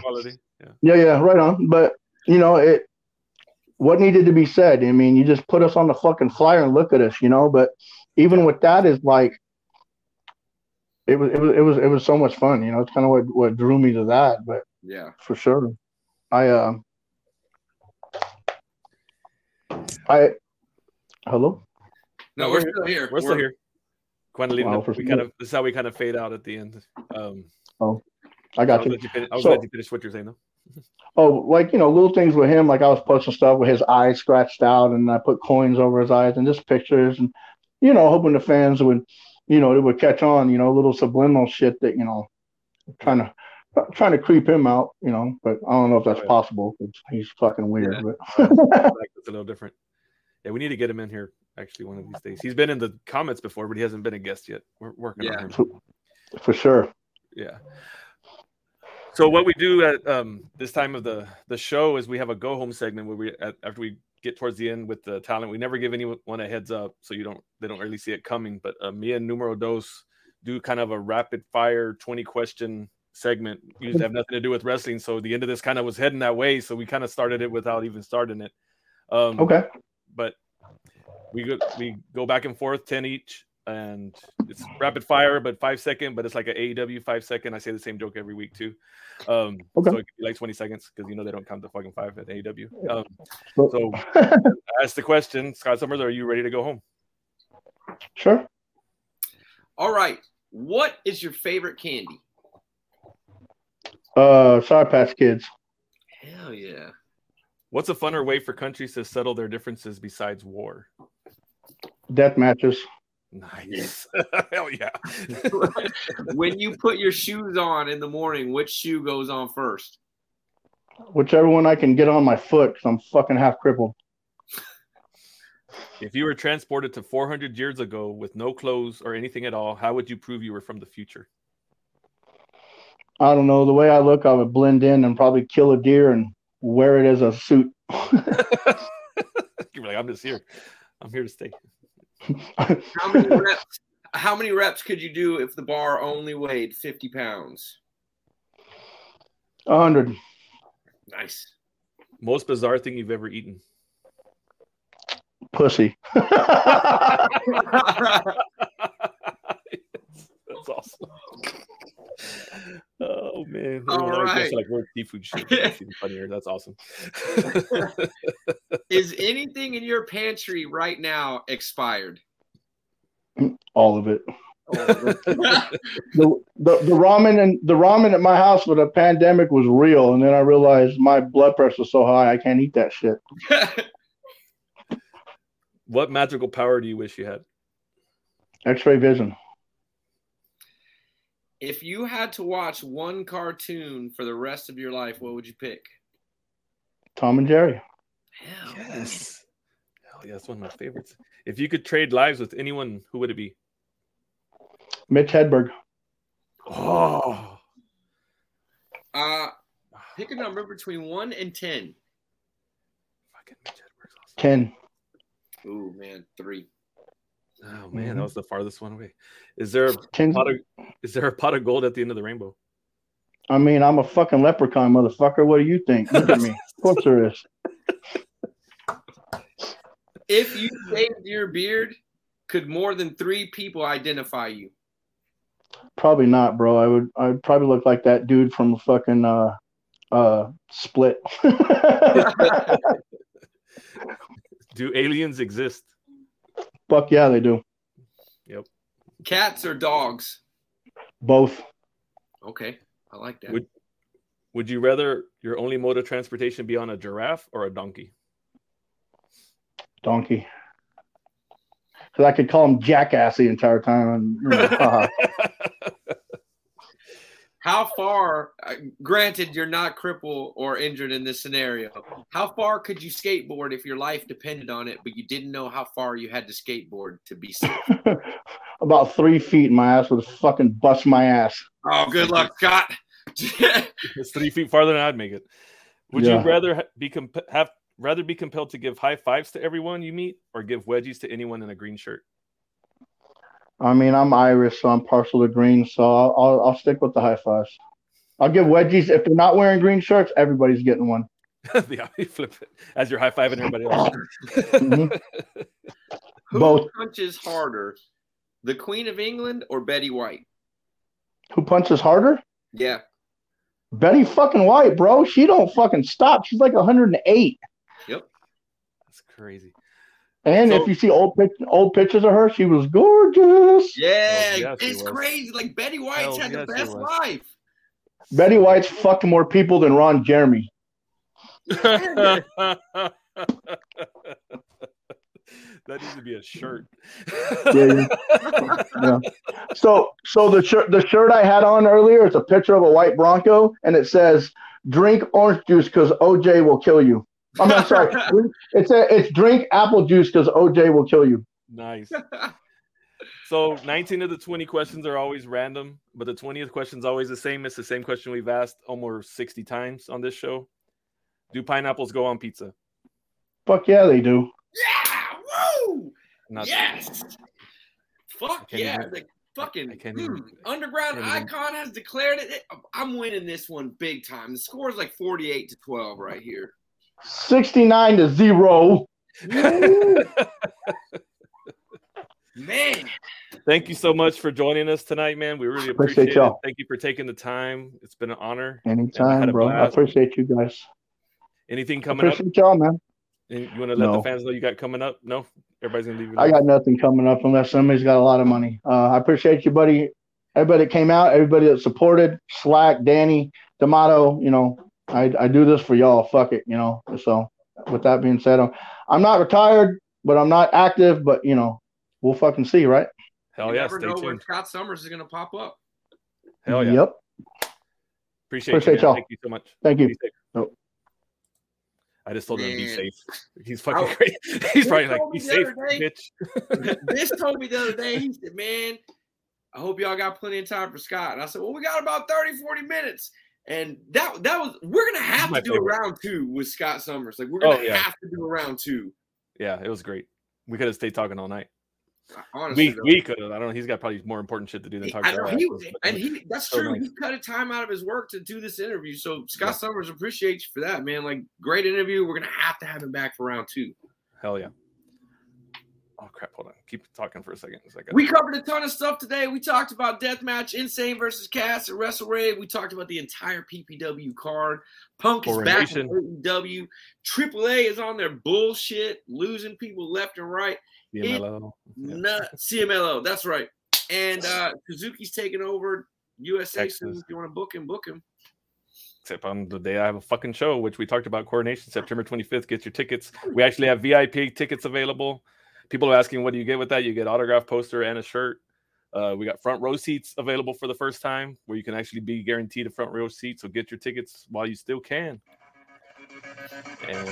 quality. Yeah. Yeah, yeah, right on. But you know, it what needed to be said. I mean, you just put us on the fucking flyer and look at us, you know. But even with that, is like it was, it was, it was, it was so much fun. You know, it's kind of what what drew me to that. But yeah. for sure, I uh, I hello. No, we're still here. We're still here. Kind of. Wow, we sure. kind of this is how we kind of fade out at the end. Um, I I got was, you. you finish, I was So- glad you finished what you're saying though. <laughs> Oh, like you know, little things with him. Like I was posting stuff with his eyes scratched out, and I put coins over his eyes, and just pictures, and you know, hoping the fans would, you know, they would catch on. You know, little subliminal shit that you know, trying to trying to creep him out. You know, but I don't know if that's Right. possible. 'cause he's fucking weird. Yeah. But <laughs> It's a little <laughs> different. Yeah, we need to get him in here actually one of these days. He's been in the comments before, but he hasn't been a guest yet. We're working Yeah. on him. for sure. Yeah. So what we do at um, this time of the the show is we have a go home segment where we at, after we get towards the end with the talent, we never give anyone a heads up, so you don't they don't really see it coming. But uh, me and Numero Dos do kind of a rapid fire twenty question segment. Usually have nothing to do with wrestling, so the end of this kind of was heading that way. So we kind of started it without even starting it. Um, Okay. but we go we go back and forth 10 each and it's rapid fire, but five second. But it's like an AEW five second. I say the same joke every week too. Um, Okay. So it could be like twenty seconds because you know they don't count the fucking five at AEW. Um, So- so <laughs> ask the question, Scott Summers, are you ready to go home? sure. All right. What is your favorite candy? Uh, Sour Patch Kids. Hell yeah. What's a funner way for countries to settle their differences besides war? Death matches. Nice. <laughs> Hell yeah. <laughs> when you put your shoes on in the morning, which shoe goes on first? Whichever one I can get on my foot, because I'm fucking half crippled. if you were transported to 400 years ago with no clothes or anything at all, how would you prove you were from the future? I don't know. The way I look, I would blend in and probably kill a deer and wear it as a suit. <laughs> You're like, I'm just here. I'm here to stay. How many reps? How many reps could you do if the bar only weighed 50 pounds? A hundred. Nice. Most bizarre thing you've ever eaten. Pussy. <laughs> <laughs> That's awesome. Oh man. All Everyone always goes right. like weird seafood shit. That's even funnier. That's awesome. <laughs> Is anything in your pantry right now expired? All of it. <laughs> <laughs> The, the the ramen and the ramen at my house with a pandemic was real, and then I realized my blood pressure was so high I can't eat that shit. what magical power do you wish you had? X-ray vision. If you had to watch one cartoon for the rest of your life, what would you pick? Tom and Jerry. Hell, Yes. Hell yeah, that's one of my favorites. If you could trade lives with anyone, who would it be? Mitch Hedberg. Oh, Uh, pick a number between one and ten. fucking Mitch Hedberg's awesome. Ten. Ooh man, three. Oh man, Mhm. that was the farthest one away. Is there a Ten. pot of is there a pot of gold at the end of the rainbow? I mean, I'm a fucking leprechaun, motherfucker. What do you think? Look at me. Of course there is. If you shaved your beard, could more than three people identify you? Probably not, bro. I would. I would probably look like that dude from a fucking uh, uh, Split. <laughs> <laughs> Do aliens exist? Fuck yeah, they do. Yep. Cats or dogs? Both. Okay, I like that. Would Would you rather your only mode of transportation be on a giraffe or a donkey? Donkey. Because I could call him jackass the entire time. And, you know, haha. How far? Uh, granted, you're not crippled or injured in this scenario. How far could you skateboard if your life depended on it, but you didn't know how far you had to skateboard to be safe? <laughs> About three feet, my ass would fucking bust my ass. oh, good luck, Scott. <laughs> it's three feet farther than I'd make it. Would Yeah. you rather be comp- have rather be compelled to give high fives to everyone you meet, or give wedgies to anyone in a green shirt? I mean, I'm Irish, so I'm partial to green, so I'll, I'll, I'll stick with the high fives. I'll give wedgies. If they're not wearing green shirts, everybody's getting one. <laughs> the you flip it as you're high fiving everybody else. Mhm. <laughs> Who Both. punches harder, the Queen of England or Betty White? Who punches harder? Yeah. Betty fucking White, bro. She don't fucking stop. She's like 108. Yep. That's crazy. And So- if you see old old pictures of her, she was gorgeous. Yeah, Oh, yeah, she it's crazy. Like Betty White's Hell, had yeah, the best life. Betty White's fucked more people than Ron Jeremy. <laughs> that needs to be a shirt. Yeah, Yeah. <laughs> So, so the shirt the shirt I had on earlier is a picture of a white Bronco, and it says, "Drink orange juice because OJ will kill you." I mean, I'm sorry. <laughs> It's a, it's drink apple juice because OJ will kill you. Nice. So 19 of the 20 questions are always random, but the 20th question is always the same. It's the same question we've asked almost 60 times on this show. Do pineapples go on pizza? Fuck yeah, they do. Yeah, woo! Not yes. Fuck yeah. the fucking I can't mm, underground can't even- icon has declared it. I'm winning this one big time. The score is like 48 to 12 right here. Sixty nine to zero. Man, thank you so much for joining us tonight, man. We really Appreciate appreciate, y'all. it. Thank you for taking the time. It's been an honor. had Anytime, a bro. I appreciate you guys. Anything coming up? Appreciate y'all, man. And You want to let No. the fans know you got coming up? No, everybody's gonna leave. you I got nothing coming up unless somebody's got a lot of money. Uh, I appreciate you, buddy. Everybody that came out, everybody that supported, Slack, Danny, D'Amato. You know, I, I do this for y'all. Fuck it, you know. So, with that being said, I'm, I'm not retired, but I'm not active. But you know, we'll fucking see, right? Hell you yeah! never Stay know when tuned. Scott Summers is going to pop up. Hell yeah! Yep. Appreciate, Appreciate you, y'all. Thank you so much. Thank you. Nope. I just told him to be safe. He's fucking I- great. <laughs> He's probably like, "Be safe, day- bitch." <laughs> this told me the other day, he said, Man, I hope y'all got plenty of time for Scott. And I said, Well, we got about 30, 40 minutes. And that that was we're gonna have to do favorite. a round two with Scott Summers. Like we're oh, gonna Oh, yeah. have to do a round two. Yeah, it was great. We could have stayed talking all night. Honestly, We though. we could have. I don't know. He's got probably more important shit to do than talk I know he and he that's so true. nice. He cut a time out of his work to do this interview. So Scott Yeah. Summers appreciate you for that, man. Like great interview. We're gonna have to have him back for round two. Hell yeah. Oh crap! Hold on. Keep talking for a second. Like We covered a ton of stuff today. We talked about Deathmatch, Insane versus Cass, and Wrestle Rave. We talked about the entire PPW card. Punk is back in AEW. AAA is on their bullshit, losing people left and right. CMLL. Yeah. Nut CMLO, that's right. And uh Suzuki's taking over USA. Texas. if you want to book him, book him. Except on the day I have a fucking show, which we talked about coordination, September 25th. Get your tickets. We actually have VIP tickets available. People are asking, what do you get with that? You get autograph poster and a shirt. Uh, we got front row seats available for the first time, where you can actually be guaranteed a front row seat. So get your tickets while you still can. And